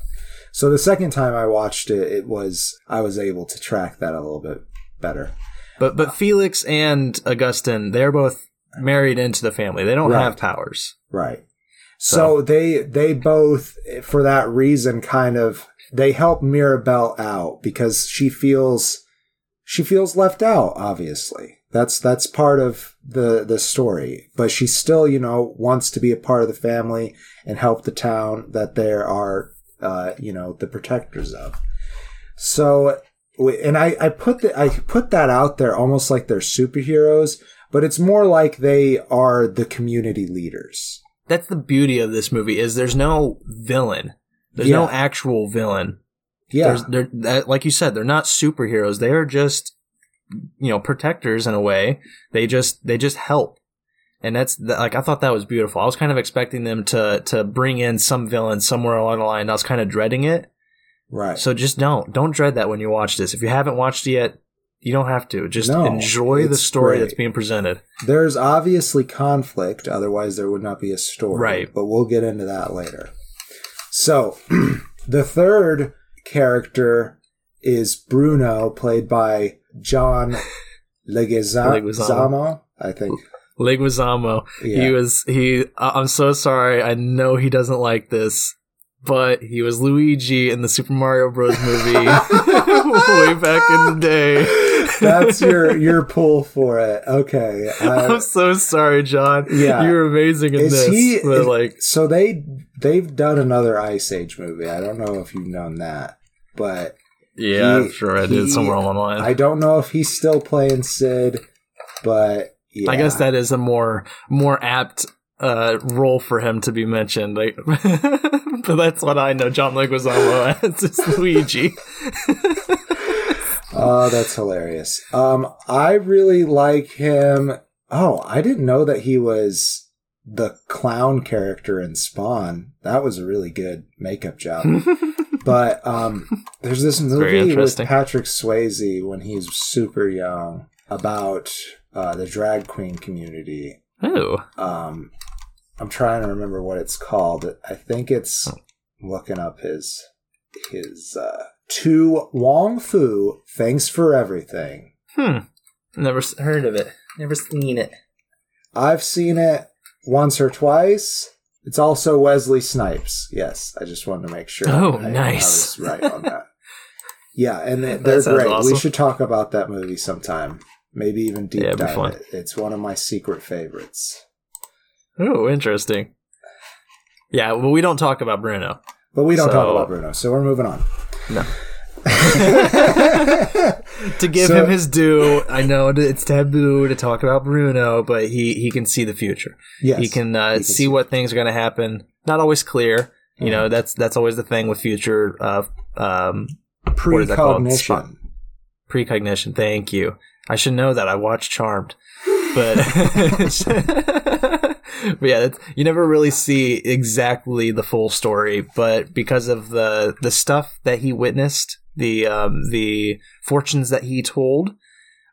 So the second time I watched it, it was I was able to track that a little bit better. but but Felix and Augustine, they're both married into the family. They don't Right. have powers. Right. So, they they both for that reason kind of they help Mirabel out because she feels she feels left out obviously. That's that's part of the the story, but she still, you know, wants to be a part of the family and help the town that there are uh, you know, the protectors of. So and I, I put the, I put that out there almost like they're superheroes, but it's more like they are the community leaders. That's the beauty of this movie is there's no villain. There's no actual villain. Yeah. There's, they're that, like you said, they're not superheroes. They are just you know protectors in a way. They just they just help, and that's that, like I thought that was beautiful. I was kind of expecting them to to bring in some villain somewhere along the line. I was kind of dreading it. right. So just don't don't dread that when you watch this. If you haven't watched it yet, you don't have to. Just No, enjoy the story great. that's being presented. There's obviously conflict, otherwise there would not be a story. Right. But we'll get into that later. So, the third character is Bruno, played by John Leguizamo. Leguizamo. I think. Leguizamo. Yeah. He was he. I'm so sorry. I know he doesn't like this, but he was Luigi in the Super Mario Bros. movie way back in the day. That's your your pull for it. Okay. I- I'm so sorry, John. Yeah. you're amazing in Is this. he- but is- like, so they they've done another Ice Age movie. I don't know if you've known that, but yeah, he- I'm sure I he- did somewhere online. I don't know if he's still playing Sid. But yeah. I guess that is a more more apt uh, role for him to be mentioned. Like, but that's what I know. John Leguizamo as is Luigi. Oh, that's hilarious. Um, I really like him. Oh, I didn't know that he was the clown character in Spawn. That was a really good makeup job. but um, there's this movie with. Patrick Swayze when he's super young about uh, the drag queen community. oh, Um, I'm trying to remember what it's called. I think it's Oh. looking up his his uh, to Wong Foo. Thanks for everything. hmm. Never heard of it. Never seen it. I've seen it once or twice. It's also Wesley Snipes. Yes, I just wanted to make sure. Oh, I, nice. I was right on that. Yeah, and they, they're great. awesome. We should talk about that movie sometime. Maybe even deep Yeah, dive it. It's one of my secret favorites. Oh, interesting. Yeah, well, we don't talk about Bruno. But we don't talk about Bruno, so we're moving on. No. to give So- him his due, I know it's taboo to talk about Bruno, but he, he can see the future. yes, he can, uh, he can see, see what things are going to happen. Not always clear. You Mhm. know, that's that's always the thing with future uh, um, what is that called? precognition. precognition. Thank you. I should know that. I watched Charmed, but but yeah, that's, you never really see exactly the full story. But because of the the stuff that he witnessed, the um, the fortunes that he told,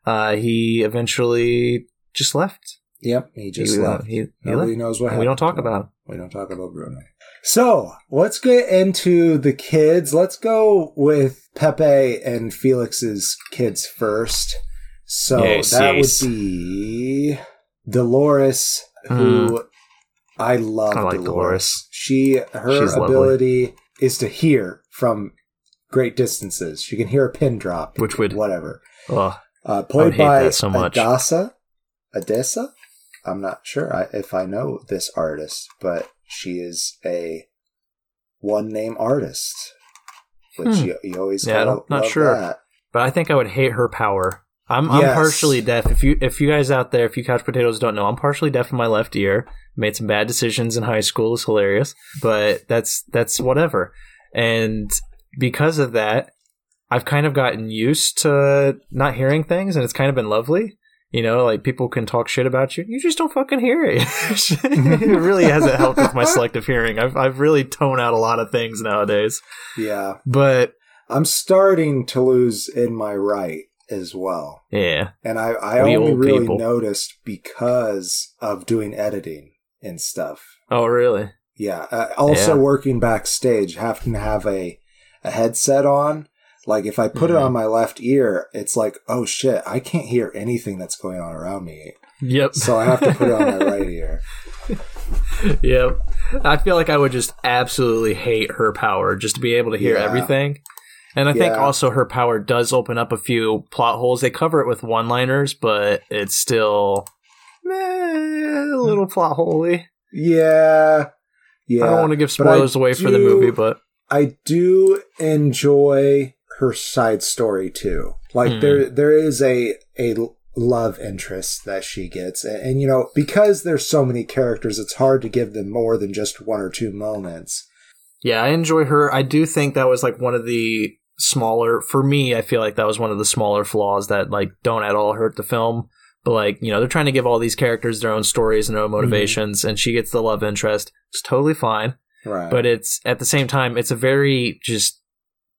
uh, he eventually just left. Yep, he just he, uh, left. He, he Nobody left. knows what happened. we don't talk about him. We don't talk about Bruno. So let's get into the kids. Let's go with Pepe and Felix's kids first. So Yes, that yes. would be Dolores, who I love. I like Dolores. Dolores. She her She's lovely. ability is to hear from great distances. She can hear a pin drop, Which would whatever. oh, Uh, played hate by that so much. Adassa. Adessa? I'm not sure I, if I know this artist, but she is a one name artist, which Hmm. you, you always Yeah, I'm not sure. that. but I think I would hate her power. I'm I'm partially deaf. If you if you guys out there, if you couch potatoes don't know, I'm partially deaf in my left ear. Made some bad decisions in high school. It's hilarious, but that's that's whatever. And because of that, I've kind of gotten used to not hearing things, and it's kind of been lovely. You know, like people can talk shit about you, you just don't fucking hear it. it really hasn't helped with my selective hearing. I've I've really toned out a lot of things nowadays, Yeah. but I'm starting to lose in my right as well. yeah, And I, I We only really people. noticed because of doing editing and stuff. oh really? Yeah. Uh, also Yeah. working backstage, having to have a, a headset on. Like if I put it Mhm. on my left ear, it's like, oh shit, I can't hear anything that's going on around me. Yep. So I have to put it on my right ear. yep. I feel like I would just absolutely hate her power just to be able to hear Yeah. everything. And I think also her power does open up a few plot holes. They cover it with one liners, but it's still eh, a little plot holy. Yeah. Yeah. I don't want to give spoilers away for the movie, but I do enjoy her side story too. Like Hmm. there there is a a love interest that she gets and, and you know because there's so many characters it's hard to give them more than just one or two moments. yeah, I enjoy her. I do think that was like one of the smaller for me, I feel like that was one of the smaller flaws that like don't at all hurt the film. But like, you know, they're trying to give all these characters their own stories and their own mm-hmm. motivations, and she gets the love interest. It's totally fine. Right. But it's at the same time, it's a very just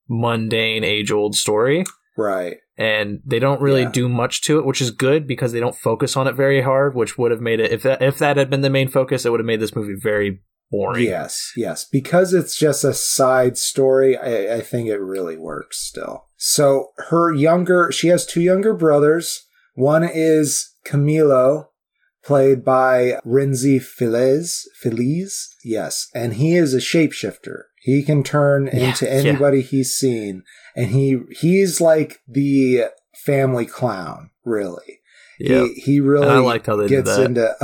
mundane, age old story. right. And they don't really Yeah. do much to it, which is good because they don't focus on it very hard, which would have made it if that if that had been the main focus, it would have made this movie very boring. Yes, yes. Because it's just a side story, I, I think it really works still. So her younger, she has two younger brothers. One is Camilo, played by Rhenzy Feliz. Feliz, yes, and he is a shapeshifter. He can turn Yeah, into yeah. anybody he's seen, and he he's like the family clown, really. Yeah. He he really And I liked how they gets into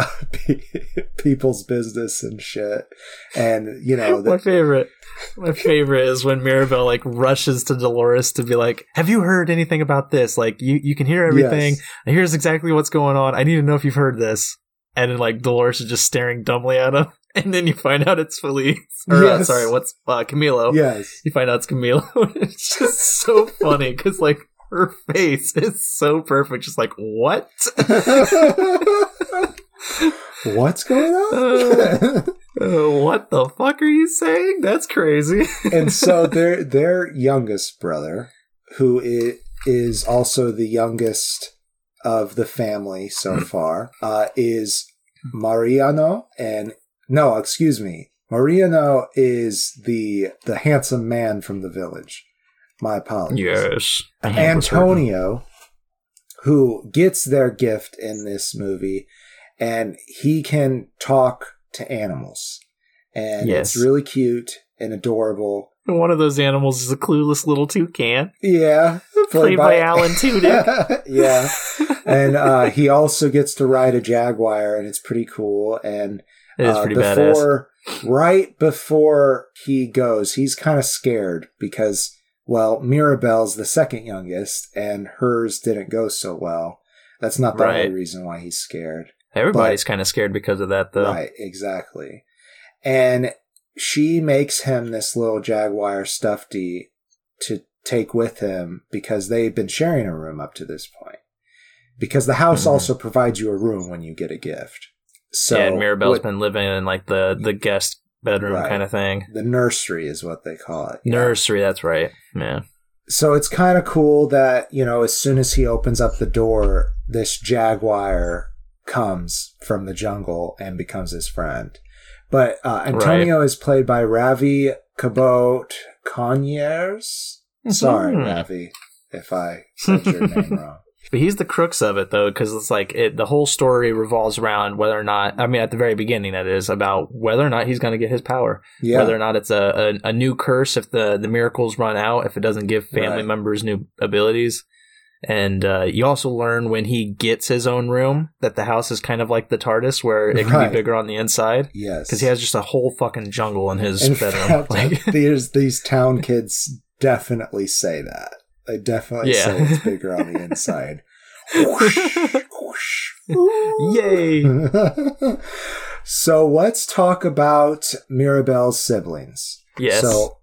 people's business and shit, and you know my favorite my favorite is when Mirabel like rushes to Dolores to be like, Have you heard anything about this? Like you, you can hear everything. Yes. Here's exactly what's going on. I need to know if you've heard this. And then like Dolores is just staring dumbly at him. And then you find out it's Felice. Or uh, sorry, what's uh, Camilo. yes, You find out it's Camilo. it's just so funny because like her face is so perfect. Just like, what? What's going on? Uh, what the fuck are you saying? That's crazy. and so their their youngest brother, who is also the youngest of the family so far, uh, is Mariano, and no, excuse me, Mariano is the the handsome man from the village. My apologies. yes. Antonio, who gets their gift in this movie, and he can talk to animals. And Yes. it's really cute and adorable. And one of those animals is a clueless little toucan, Yeah. played by, Alan Tudyk. yeah. And uh, he also gets to ride a Jaguar, and it's pretty cool. And It is uh, pretty badass. before, right before he goes, he's kind of scared because, well, Mirabel's the second youngest, and hers didn't go so well. That's not the Right. only reason why he's scared. Everybody's kind of scared because of that, though. Right, exactly. And she makes him this little Jaguar stuffy to take with him because they've been sharing a room up to this point. Because the house Mhm. also provides you a room when you get a gift. So yeah, and Mirabel's what- been living in like the the guest bedroom Right. kind of thing. the nursery is what they call it. yeah. Nursery, that's right. Yeah. So it's kind of cool that, you know, as soon as he opens up the door, this jaguar comes from the jungle and becomes his friend. But uh, Antonio is played by Ravi Cabot Conyers. Sorry, Mhm. Ravi, if I said your name wrong. But he's the crux of it, though, because it's like it, the whole story revolves around whether or not, I mean, at the very beginning, that is, about whether or not he's going to get his power. Yeah. Whether or not it's a, a, a new curse if the, the miracles run out, if it doesn't give family Right. members new abilities. And uh, you also learn when he gets his own room that the house is kind of like the TARDIS, where it can Right. be bigger on the inside. yes. Because he has just a whole fucking jungle in his In bedroom. fact, like, these, these town kids definitely say that. They definitely Yeah. say it's bigger on the inside. Whoosh, whoosh. yay! so let's talk about Mirabel's siblings. Yes. So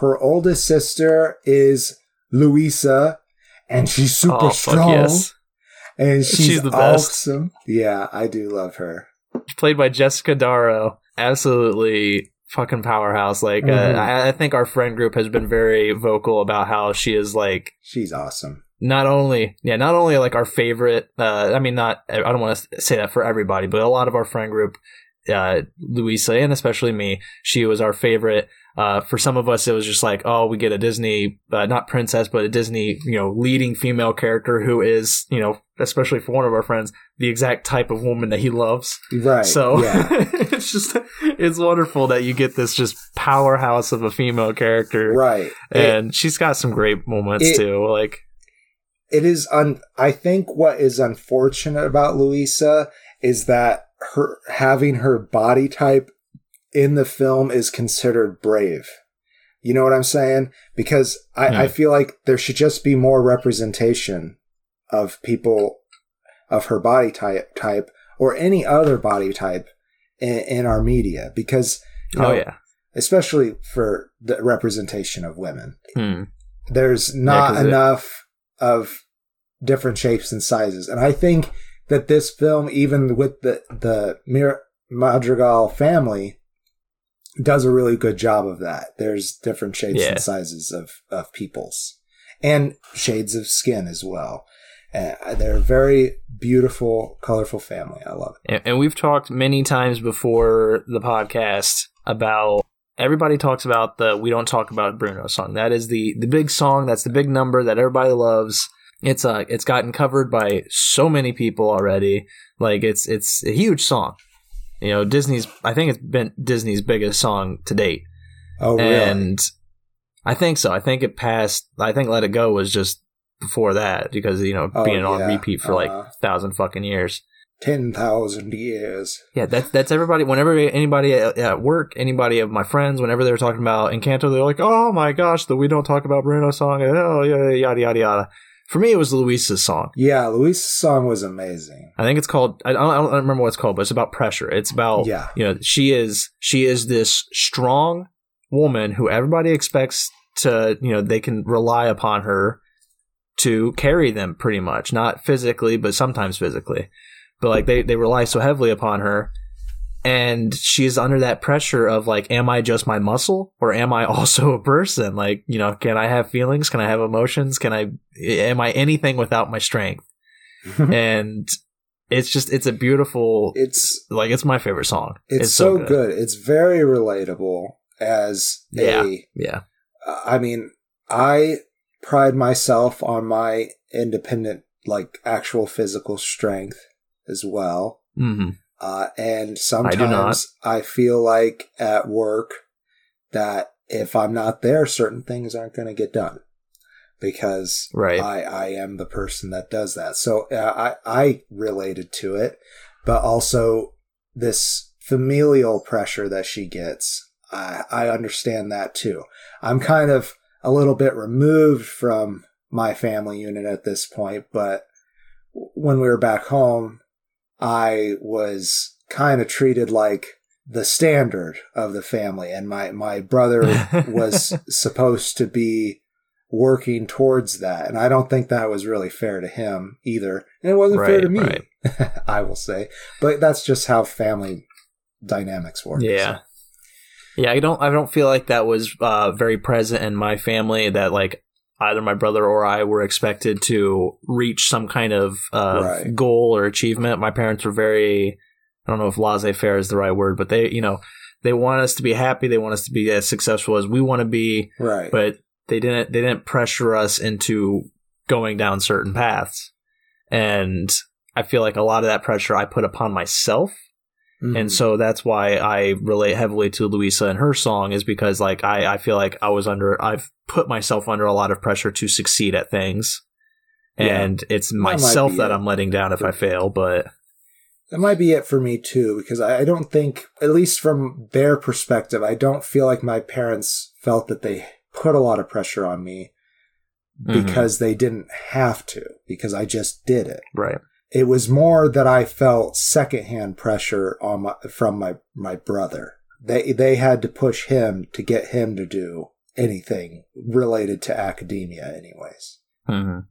her oldest sister is Luisa, and she's super oh, strong. yes. And she's, She's the best. awesome. Yeah, I do love her. played by Jessica Darrow. Absolutely fucking powerhouse. Like, Mhm. uh, I, I think our friend group has been very vocal about how she is like She's awesome. not only yeah not only like our favorite. Uh, I mean, not I don't want to say that for everybody, but a lot of our friend group. Uh, Luisa and especially me, she was our favorite. Uh, for some of us, it was just like, oh, we get a Disney, uh, not princess, but a Disney, you know, leading female character who is, you know, especially for one of our friends, the exact type of woman that he loves. Right. So yeah. it's just it's wonderful that you get this just powerhouse of a female character, Right. It- and she's got some great moments it- too. Like it is un I think what is unfortunate about Luisa is that her having her body type in the film is considered brave. You know what I'm saying? Because I, Yeah. I feel like there should just be more representation of people of her body type type or any other body type in, in our media because you know, oh yeah, especially for the representation of women hmm. there's not it- enough of different shapes and sizes. And I think that this film, even with the the Mir- Madrigal family, does a really good job of that. There's different shapes Yeah. and sizes of of peoples, and shades of skin as well. Uh, they're a very beautiful, colorful family. I love it. and, and we've talked many times before the podcast about. Everybody talks about the "We Don't Talk About Bruno" song. That is the the big song. That's the big number that everybody loves. it's uh it's gotten covered by so many people already. Like it's it's a huge song. You know, Disney's I think it's been Disney's biggest song to date. Oh, really? And I think so. I think it passed I think Let It Go was just before that because, you know, Oh, being on repeat for like Uh-huh. a thousand fucking years. 10,000 years. Yeah, that's that's everybody. Whenever anybody at, at work, anybody of my friends, whenever they're talking about Encanto, they're like, "Oh my gosh, the we don't talk about Bruno song." Oh yeah, yada yada yada. For me, it was Luisa's song. Yeah, Luisa's song was amazing. I think it's called. I don't, I don't remember what it's called, but it's about pressure. It's about Yeah. you know she is she is this strong woman who everybody expects to you know they can rely upon her to carry them pretty much not physically but sometimes physically but like they, they rely so heavily upon her and she's under that pressure of like am i just my muscle or am i also a person? Like you know can i have feelings? Can i have emotions? Can i am i anything without my strength? And it's just it's a beautiful it's like it's my favorite song. It's, so, good. It's very relatable as Yeah. a yeah. I mean, I pride myself on my independent like actual physical strength as well. hmm Uh, and sometimes I, feel like at work that if I'm not there, certain things aren't going to get done because Right. I, I am the person that does that. So uh, I, I related to it, but also this familial pressure that she gets. I, I understand that too. I'm kind of a little bit removed from my family unit at this point, but when we were back home, I was kind of treated like the standard of the family, and my my brother was supposed to be working towards that, and I don't think that was really fair to him either, and it wasn't fair to me. right. I will say, but that's just how family dynamics work. Yeah. Yeah, I don't I don't feel like that was uh, very present in my family that like either my brother or I were expected to reach some kind of uh, Right. goal or achievement. My parents were very I don't know if laissez-faire is the right word, but they, you know, they want us to be happy, they want us to be as successful as we want to be, right. but they didn't they didn't pressure us into going down certain paths. And I feel like a lot of that pressure I put upon myself Mhm. and so that's why I relate heavily to Luisa and her song is because like I, I feel like I was under I've put myself under a lot of pressure to succeed at things. Yeah. And it's myself that. I'm letting down if I fail, but That might be it for me too, because I I don't think, at least from their perspective, I don't feel like my parents felt that they put a lot of pressure on me Mhm. because they didn't have to, because I just did it. right. It was more that I felt secondhand pressure on my, from my, my brother. They, they had to push him to get him to do anything related to academia anyways. Mhm.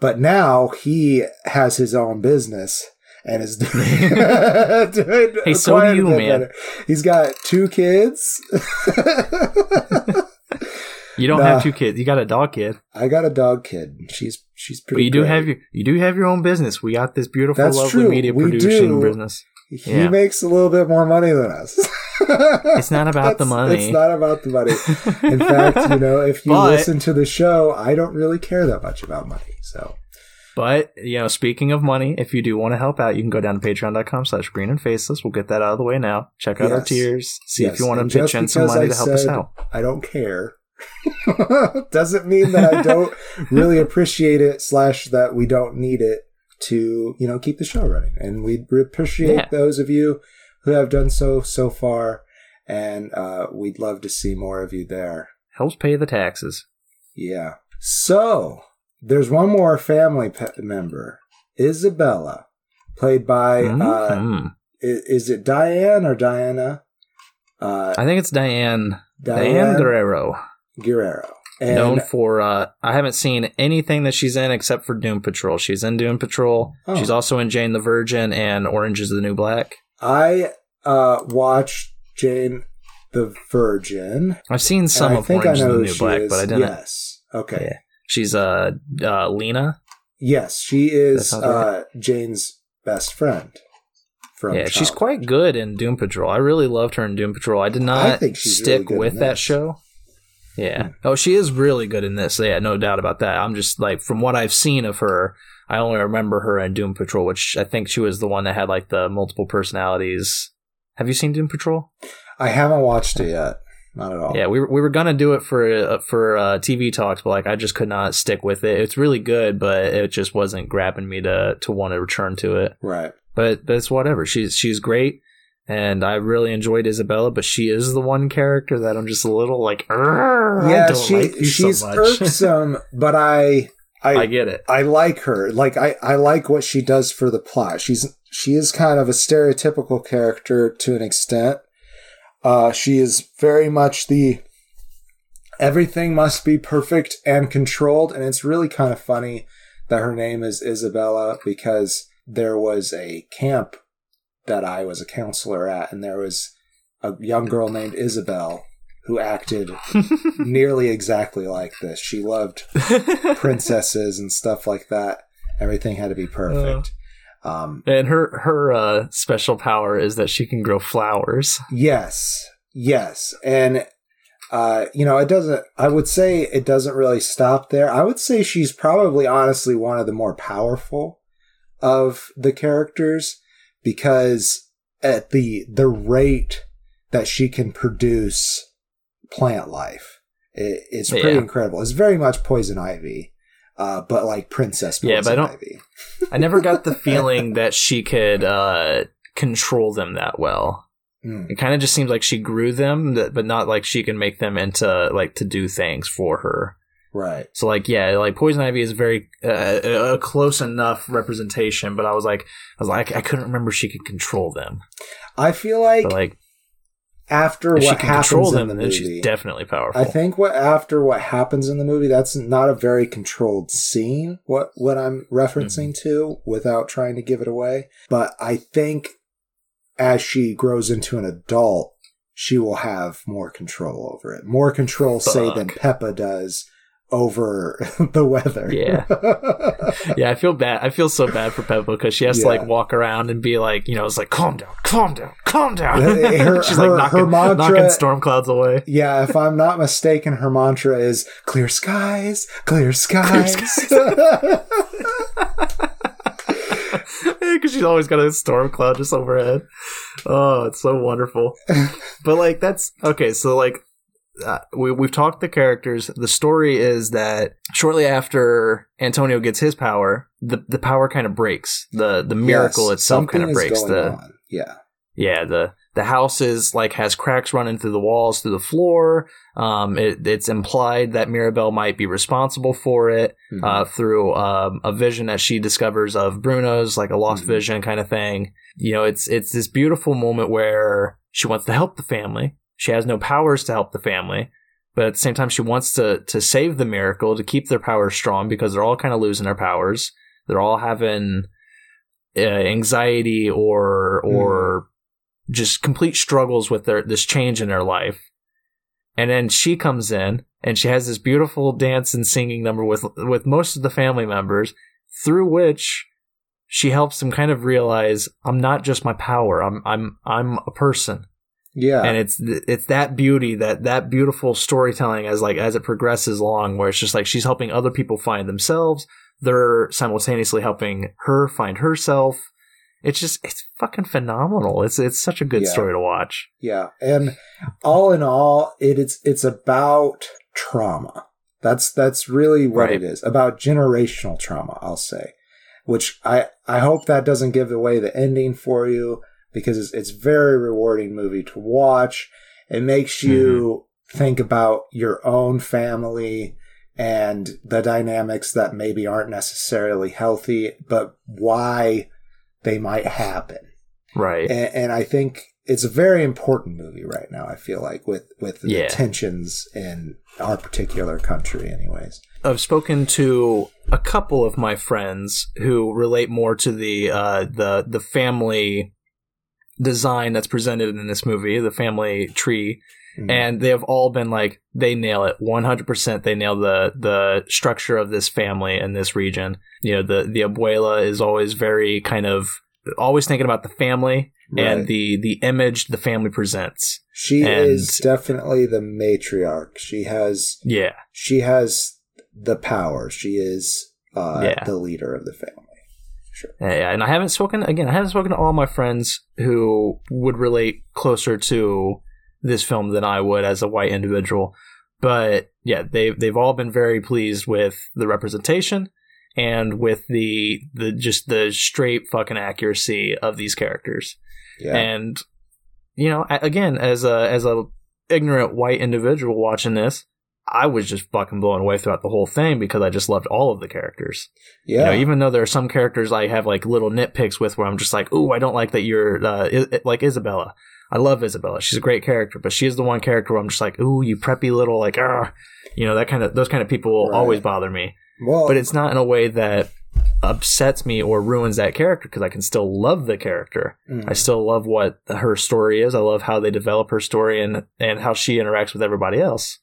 But now he has his own business and is doing, doing Hey, so do you, man. better. He's got two kids. You don't Nah. have two kids. You got a dog kid. I got a dog kid. She's she's pretty. But you do have your you do have your own business. We got this beautiful That's lovely true. media We producing do. business. He Yeah. makes a little bit more money than us. It's not about the money. It's not about the money. In fact, you know, if you But- listen to the show, I don't really care that much about money. So But, you know, speaking of money, if you do want to help out, you can go down to patreon.com slash green and faceless. We'll get that out of the way now. Check out our Yes. tiers. See if you want to pitch in some money I to help us out. I don't care. Doesn't mean that I don't really appreciate it slash that we don't need it to, you know, keep the show running. And we appreciate Yeah. those of you who have done so so far. And uh, we'd love to see more of you there. Helps pay the taxes. Yeah. So there's one more family pe- member, Isabela, played by uh, Mhm. i- is it Diane or Diana? Uh, I think it's Diane. Diane, Diane Guerrero. Guerrero. And known for, uh, I haven't seen anything that she's in except for Doom Patrol. She's in Doom Patrol. Oh. She's also in Jane the Virgin and Orange is the New Black. I uh, watched Jane the Virgin. I've seen some I of Orange I is the New Black, is. but I didn't. Yes. Okay. Yeah. She's uh, uh, Lena. Yes, she is sounds right. uh, Jane's best friend. From yeah, she's quite good in Doom Patrol. I really loved her in Doom Patrol. I did not think stick really with that show. Yeah. Oh, she is really good in this. Yeah, no doubt about that. I'm just like from what I've seen of her, I only remember her in Doom Patrol, which I think she was the one that had like the multiple personalities. Have you seen Doom Patrol? I haven't watched it yet. Not at all. Yeah, we were, we were gonna do it for uh, for uh, TV talks, but like I just could not stick with it. It's really good, but it just wasn't grabbing me to to want to return to it. Right. But but it's whatever. She's she's great, and I really enjoyed Isabela. But she is the one character that I'm just a little like, "Arr, I Yeah, she like so she's much." irksome, but I I I get it. I like her. Like I, I like what she does for the plot. She's she is kind of a stereotypical character to an extent. Uh, she is very much the everything must be perfect and controlled, and it's really kind of funny that her name is Isabela because there was a camp that I was a counselor at, and there was a young girl named Isabel who acted nearly exactly like this. She loved princesses and stuff like that. Everything had to be perfect. Um, and her her uh, special power is that she can grow flowers. yes, yes, and uh, you know, it doesn't. I would say it doesn't really stop there. I would say she's probably, honestly, one of the more powerful of the characters because at the the rate that she can produce plant life, it, it's pretty Yeah. incredible. It's very much poison ivy. Uh, but like princess poison Yeah, but I don't- ivy. I never got the feeling that she could uh, control them that well. Mm. It kind of just seems like she grew them, th- but not like she can make them into like to do things for her. Right. So like yeah, like poison ivy is very uh, a close enough representation, but I was like I was like I couldn't remember she could control them. I feel like But like after what happens in them, the then movie, she's definitely powerful. I think what after what happens in the movie, that's not a very controlled scene. What what I'm referencing Mm-hmm. to, without trying to give it away, but I think as she grows into an adult, she will have more control over it. More control, say, than Fuck. Pepa does over the weather. Yeah. yeah, I feel bad. I feel so bad for Pepa because she has to like walk around and be like, you know, it's like, calm down, calm down, calm down. Her- She's her- like her knocking, mantra- knocking storm clouds away. Yeah, if I'm not mistaken, her mantra is clear skies, clear skies. skies. Because she's always got a storm cloud just overhead. Oh, it's so wonderful. but like that's okay. So like uh, we we've talked the characters. The story is that shortly after Antonio gets his power, the the power kind of breaks. The the miracle Yes, itself kind of breaks. The on. Yeah. yeah the the house is like has cracks running through the walls through the floor um it, it's implied that mirabel might be responsible for it Mhm. uh through um a vision that she discovers of bruno's like a lost Mhm. vision kind of thing you know it's it's this beautiful moment where she wants to help the family she has no powers to help the family but at the same time she wants to to save the miracle to keep their powers strong because they're all kind of losing their powers they're all having uh, anxiety or or just complete struggles with their this change in their life. And then she comes in and she has this beautiful dance and singing number with with most of the family members through which she helps them kind of realize I'm not just my power. I'm I'm I'm a person. Yeah. And it's it's that beauty that that beautiful storytelling as like as it progresses along where it's just like she's helping other people find themselves. They're simultaneously helping her find herself. It's just it's fucking phenomenal. It's it's such a good Yeah. story to watch. Yeah, and all in all, it, it is it's about trauma. That's that's really what Right. it is about generational trauma. I'll say, which I I hope that doesn't give away the ending for you because it's it's a very rewarding movie to watch. It makes you think about your own family and the dynamics that maybe aren't necessarily healthy, but why they might happen Right. and, and I think it's a very important movie right now. I feel like with with the Yeah. tensions in our particular country, anyways. I've spoken to a couple of my friends who relate more to the uh, the the family design that's presented in this movie, the family tree, Mhm. and they have all been like they nail it 100% they nail the the structure of this family in this region you know the the abuela is always very kind of always thinking about the family Right. and the the image the family presents. she and- is definitely the matriarch. She has Yeah, she has the power. She is uh, Yeah. the leader of the family. Yeah. And I haven't spoken again. I haven't spoken to all my friends who would relate closer to this film than I would as a white individual. But yeah, they they've all been very pleased with the representation and with the the just the straight fucking accuracy of these characters. Yeah. And you know, again, as a as a ignorant white individual watching this, I was just fucking blown away throughout the whole thing because I just loved all of the characters. yeah. You know, even though there are some characters I have like little nitpicks with where I'm just like, "Ooh, I don't like that you're uh, I- like Isabela." I love Isabela. She's a great character, but she's the one character where I'm just like, "Ooh, you preppy little like, ah," you know, that kind of those kind of people will Right. always bother me. well, But it's not in a way that upsets me or ruins that character because I can still love the character. mm, I still love what her story is. I love how they develop her story and and how she interacts with everybody else.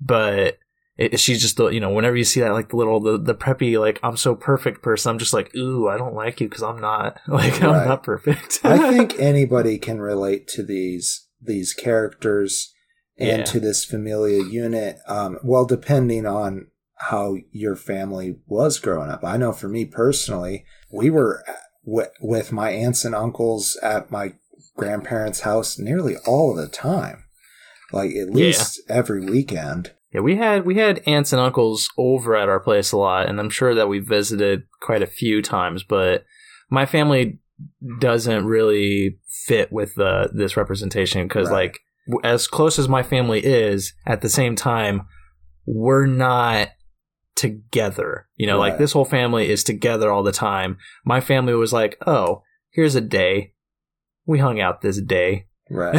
But it, she's just the you know whenever you see that like the little the, the preppy like I'm so perfect person, I'm just like ooh I don't like you because I'm not like I'm not perfect. I think anybody can relate to these these characters and Yeah. to this familia unit. Um, well, depending on how your family was growing up. I know for me personally, we were w- with my aunts and uncles at my grandparents' house nearly all of the time, like at least every weekend. yeah, we had we had aunts and uncles over at our place a lot, and I'm sure that we visited quite a few times. But my family doesn't really fit with the this representation because Right. like as close as my family is at the same time we're not together you know like this whole family is together all the time my family was like oh here's a day we hung out this day Right.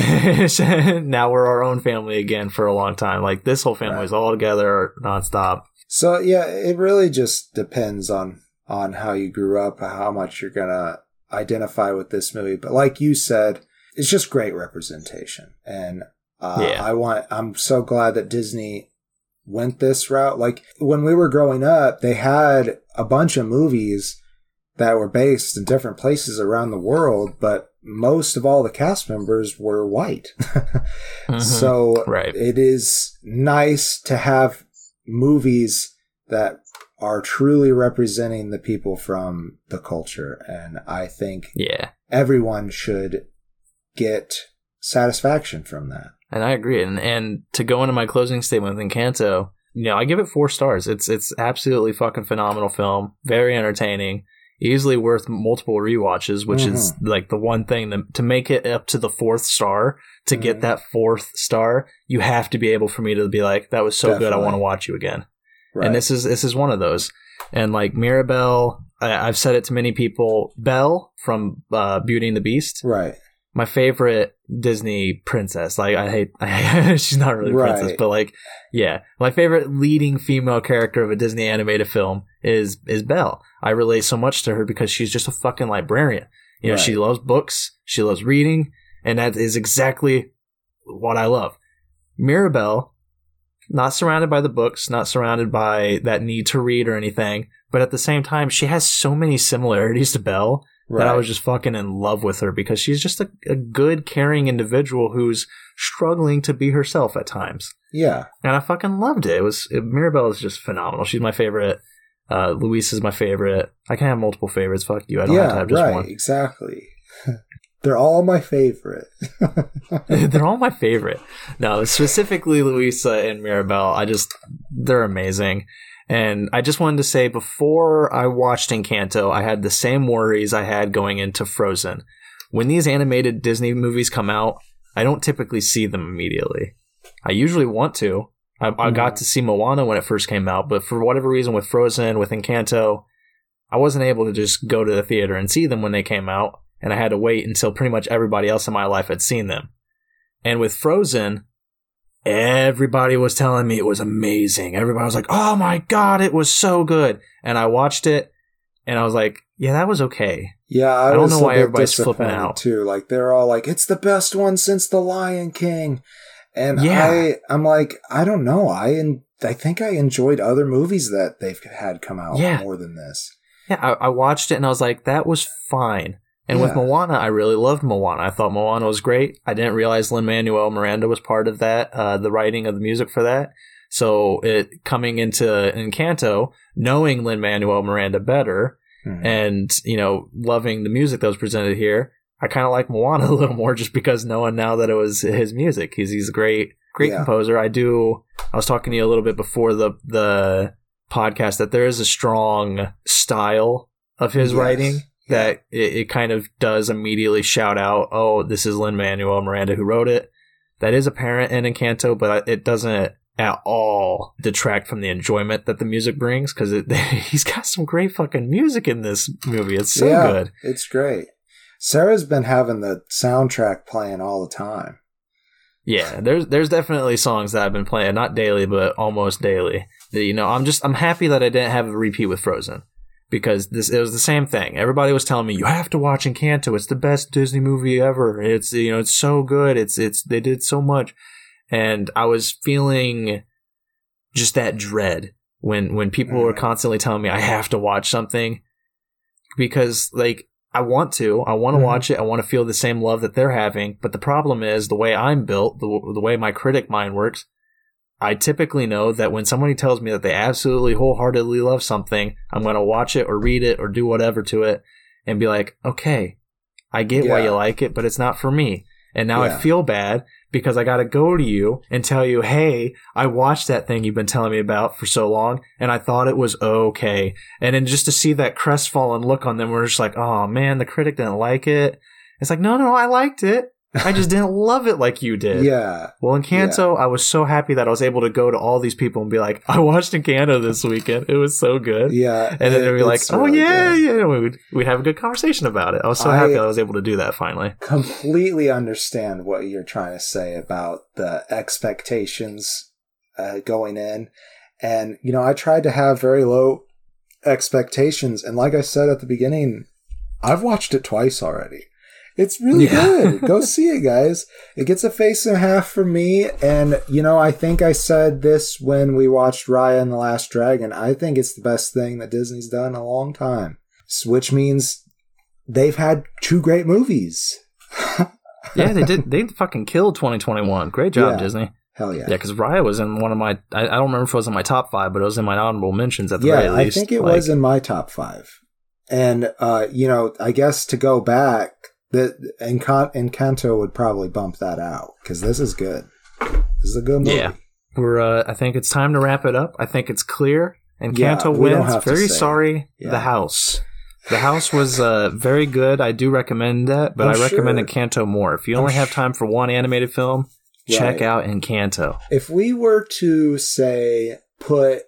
now we're our own family again for a long time like this whole family Right. is all together nonstop So yeah, it really just depends on on how you grew up, how much you're gonna identify with this movie. But like you said, it's just great representation, and uh, Yeah. I want. I'm so glad that Disney went this route. Like when we were growing up, they had a bunch of movies that were based in different places around the world, but most of all the cast members were white. Mhm. So Right. it is nice to have movies that are truly representing the people from the culture. And I think yeah everyone should get satisfaction from that. And I agree. And and to go into my closing statement with Encanto, you know, I give it four stars. It's it's absolutely fucking phenomenal film. Very entertaining. Easily worth multiple rewatches, which is like the one thing that, to make it up to the fourth star. To Mhm. get that fourth star, you have to be able for me to be like, "That was so good. I want to watch you again." Right. And this is this is one of those. And like Mirabel, I, I've said it to many people. Belle from uh, Beauty and the Beast, right. My favorite Disney princess. Like I hate, she's not really a princess, Right. but like, yeah, my favorite leading female character of a Disney animated film is is Belle. I relate so much to her because she's just a fucking librarian. You know, she loves books, she loves reading, and that is exactly what I love. Mirabel, not surrounded by the books, not surrounded by that need to read or anything, but at the same time, she has so many similarities to Belle Right. that I was just fucking in love with her because she's just a, a good, caring individual who's struggling to be herself at times. yeah. And I fucking loved it. It was it, Mirabel is just phenomenal. She's my favorite. Uh, Luisa is my favorite. I can have multiple favorites. Fuck you. I don't have to have just Right. one. Exactly. They're all my favorite. they're all my favorite. No, specifically Luisa and Mirabel. I just they're amazing. And I just wanted to say before I watched Encanto, I had the same worries I had going into Frozen. When these animated Disney movies come out, I don't typically see them immediately. I usually want to. I, I got Mhm. to see Moana when it first came out, but for whatever reason with Frozen, with Encanto, I wasn't able to just go to the theater and see them when they came out, and I had to wait until pretty much everybody else in my life had seen them. And with Frozen, everybody was telling me it was amazing. Everybody was like, "Oh my god, it was so good!" And I watched it, and I was like, "Yeah, that was okay." Yeah, I, I don't know why everybody's flipping out. too. Like they're all like, "It's the best one since The Lion King," and Yeah. I, I'm like, I don't know. I en- I think I enjoyed other movies that they've had come out Yeah. more than this. Yeah, I, I watched it and I was like, "That was fine." And with Yeah. Moana, I really loved Moana. I thought Moana was great. I didn't realize Lin Manuel Miranda was part of that, uh, the writing of the music for that. So it coming into Encanto, knowing Lin Manuel Miranda better, Hmm. and you know loving the music that was presented here i kind of like moana a little more just because knowing now that it was his music he's he's a great great Yeah. composer i do i was talking to you a little bit before the the podcast that there is a strong style of his Yes. writing. That it, it kind of does immediately shout out oh this is lin manuel miranda who wrote it that is apparent in encanto but it doesn't at all detract from the enjoyment that the music brings because he's got some great fucking music in this movie. It's so Yeah, good. It's great. Sarah's been having the soundtrack playing all the time. Yeah, there's there's definitely songs that I've been playing, not daily, but almost daily. You know, I'm just I'm happy that I didn't have a repeat with Frozen because this it was the same thing. Everybody was telling me you have to watch Encanto. It's the best Disney movie ever. It's you know it's so good. It's it's they did so much, and I was feeling just that dread when when people were Mhm. constantly telling me I have to watch something because like I want to, I want to Mhm. watch it, I want to feel the same love that they're having. But the problem is the way I'm built, the, the way my critic mind works. I typically know that when somebody tells me that they absolutely wholeheartedly love something, I'm going to watch it or read it or do whatever to it and be like, okay, I get why you like it, but it's not for me. And now I feel bad because I got to go to you and tell you, hey, I watched that thing you've been telling me about for so long and I thought it was okay. And then just to see that crestfallen look on them, we're just like, oh man, the critic didn't like it. It's like, no, no, I liked it. I just didn't love it like you did. Yeah. Well, Encanto, I was so happy that I was able to go to all these people and be like, I watched Encanto this weekend. It was so good. Yeah. And then it- they'd be like, oh, really yeah, good. yeah. We'd, we'd have a good conversation about it. I was so I- happy I was able to do that finally. completely understand what you're trying to say about the expectations uh, going in. And, you know, I tried to have very low expectations. And like I said at the beginning, I've watched it twice already. It's really Yeah. good. Go see it, guys. It gets a face and a half from me. And, you know, I think I said this when we watched Raya and the Last Dragon. I think it's the best thing that Disney's done in a long time, which means they've had two great movies. Yeah, they did. They fucking killed 2021. Great job, Yeah. Disney. Hell yeah. Yeah, because Raya was in one of my. I, I don't remember if it was in my top five, but it was in my honorable mentions at the yeah, I least. think it Like, was in my top five. And uh, you know, I guess to go back, the Encan- Encanto would probably bump that out because this is good. This is a good movie. Yeah. We're. Uh, I think it's time to wrap it up. I think it's clear. And Yeah, we wins. Very sorry. Yeah. The House. The House was uh, very good. I do recommend that, but I'm I recommend sure- Encanto more. If you I'm only have time for one animated film, check out Encanto. If we were to say put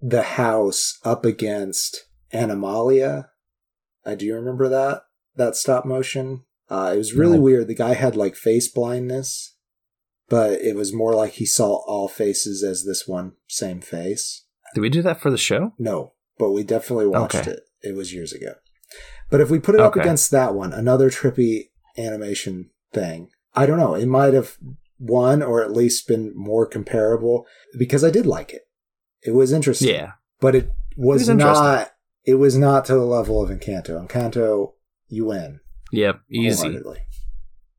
the house up against Anomalisa, uh, do you remember that that stop motion? Uh, it was really No. weird. The guy had like face blindness, but it was more like he saw all faces as this one same face. Did we do that for the show? No, but we definitely watched Okay. it. It was years ago. But if we put it up against that one, another trippy animation thing, I don't know. It might have won or at least been more comparable because I did like it. It was interesting. Yeah. But it was, was not it was not to the level of Encanto. Encanto, you win. Yep. Easy.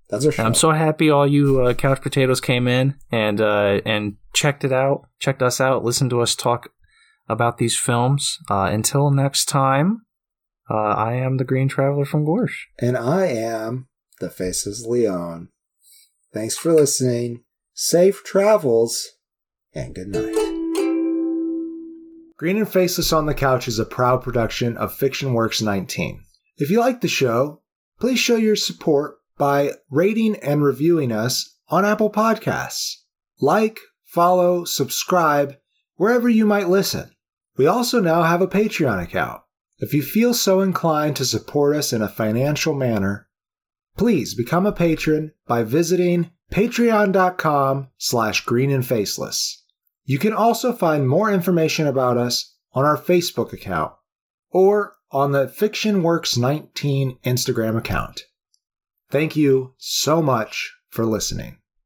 That's our show. I'm so happy all you uh, couch potatoes came in and uh, and checked it out, checked us out, listened to us talk about these films. Uh, until next time, uh, I am the Green Traveler from Gorsh. And I am the Faceless One. Thanks for listening. Safe travels and good night. Green and Faceless on the Couch is a proud production of Fiction Works 19. If you like the show, please show your support by rating and reviewing us on Apple Podcasts. Like, follow, subscribe wherever you might listen. We also now have a Patreon account. If you feel so inclined to support us in a financial manner, please become a patron by visiting patreon.com slash green and faceless. You can also find more information about us on our Facebook account or on the FictionWorks19 Instagram account. Thank you so much for listening.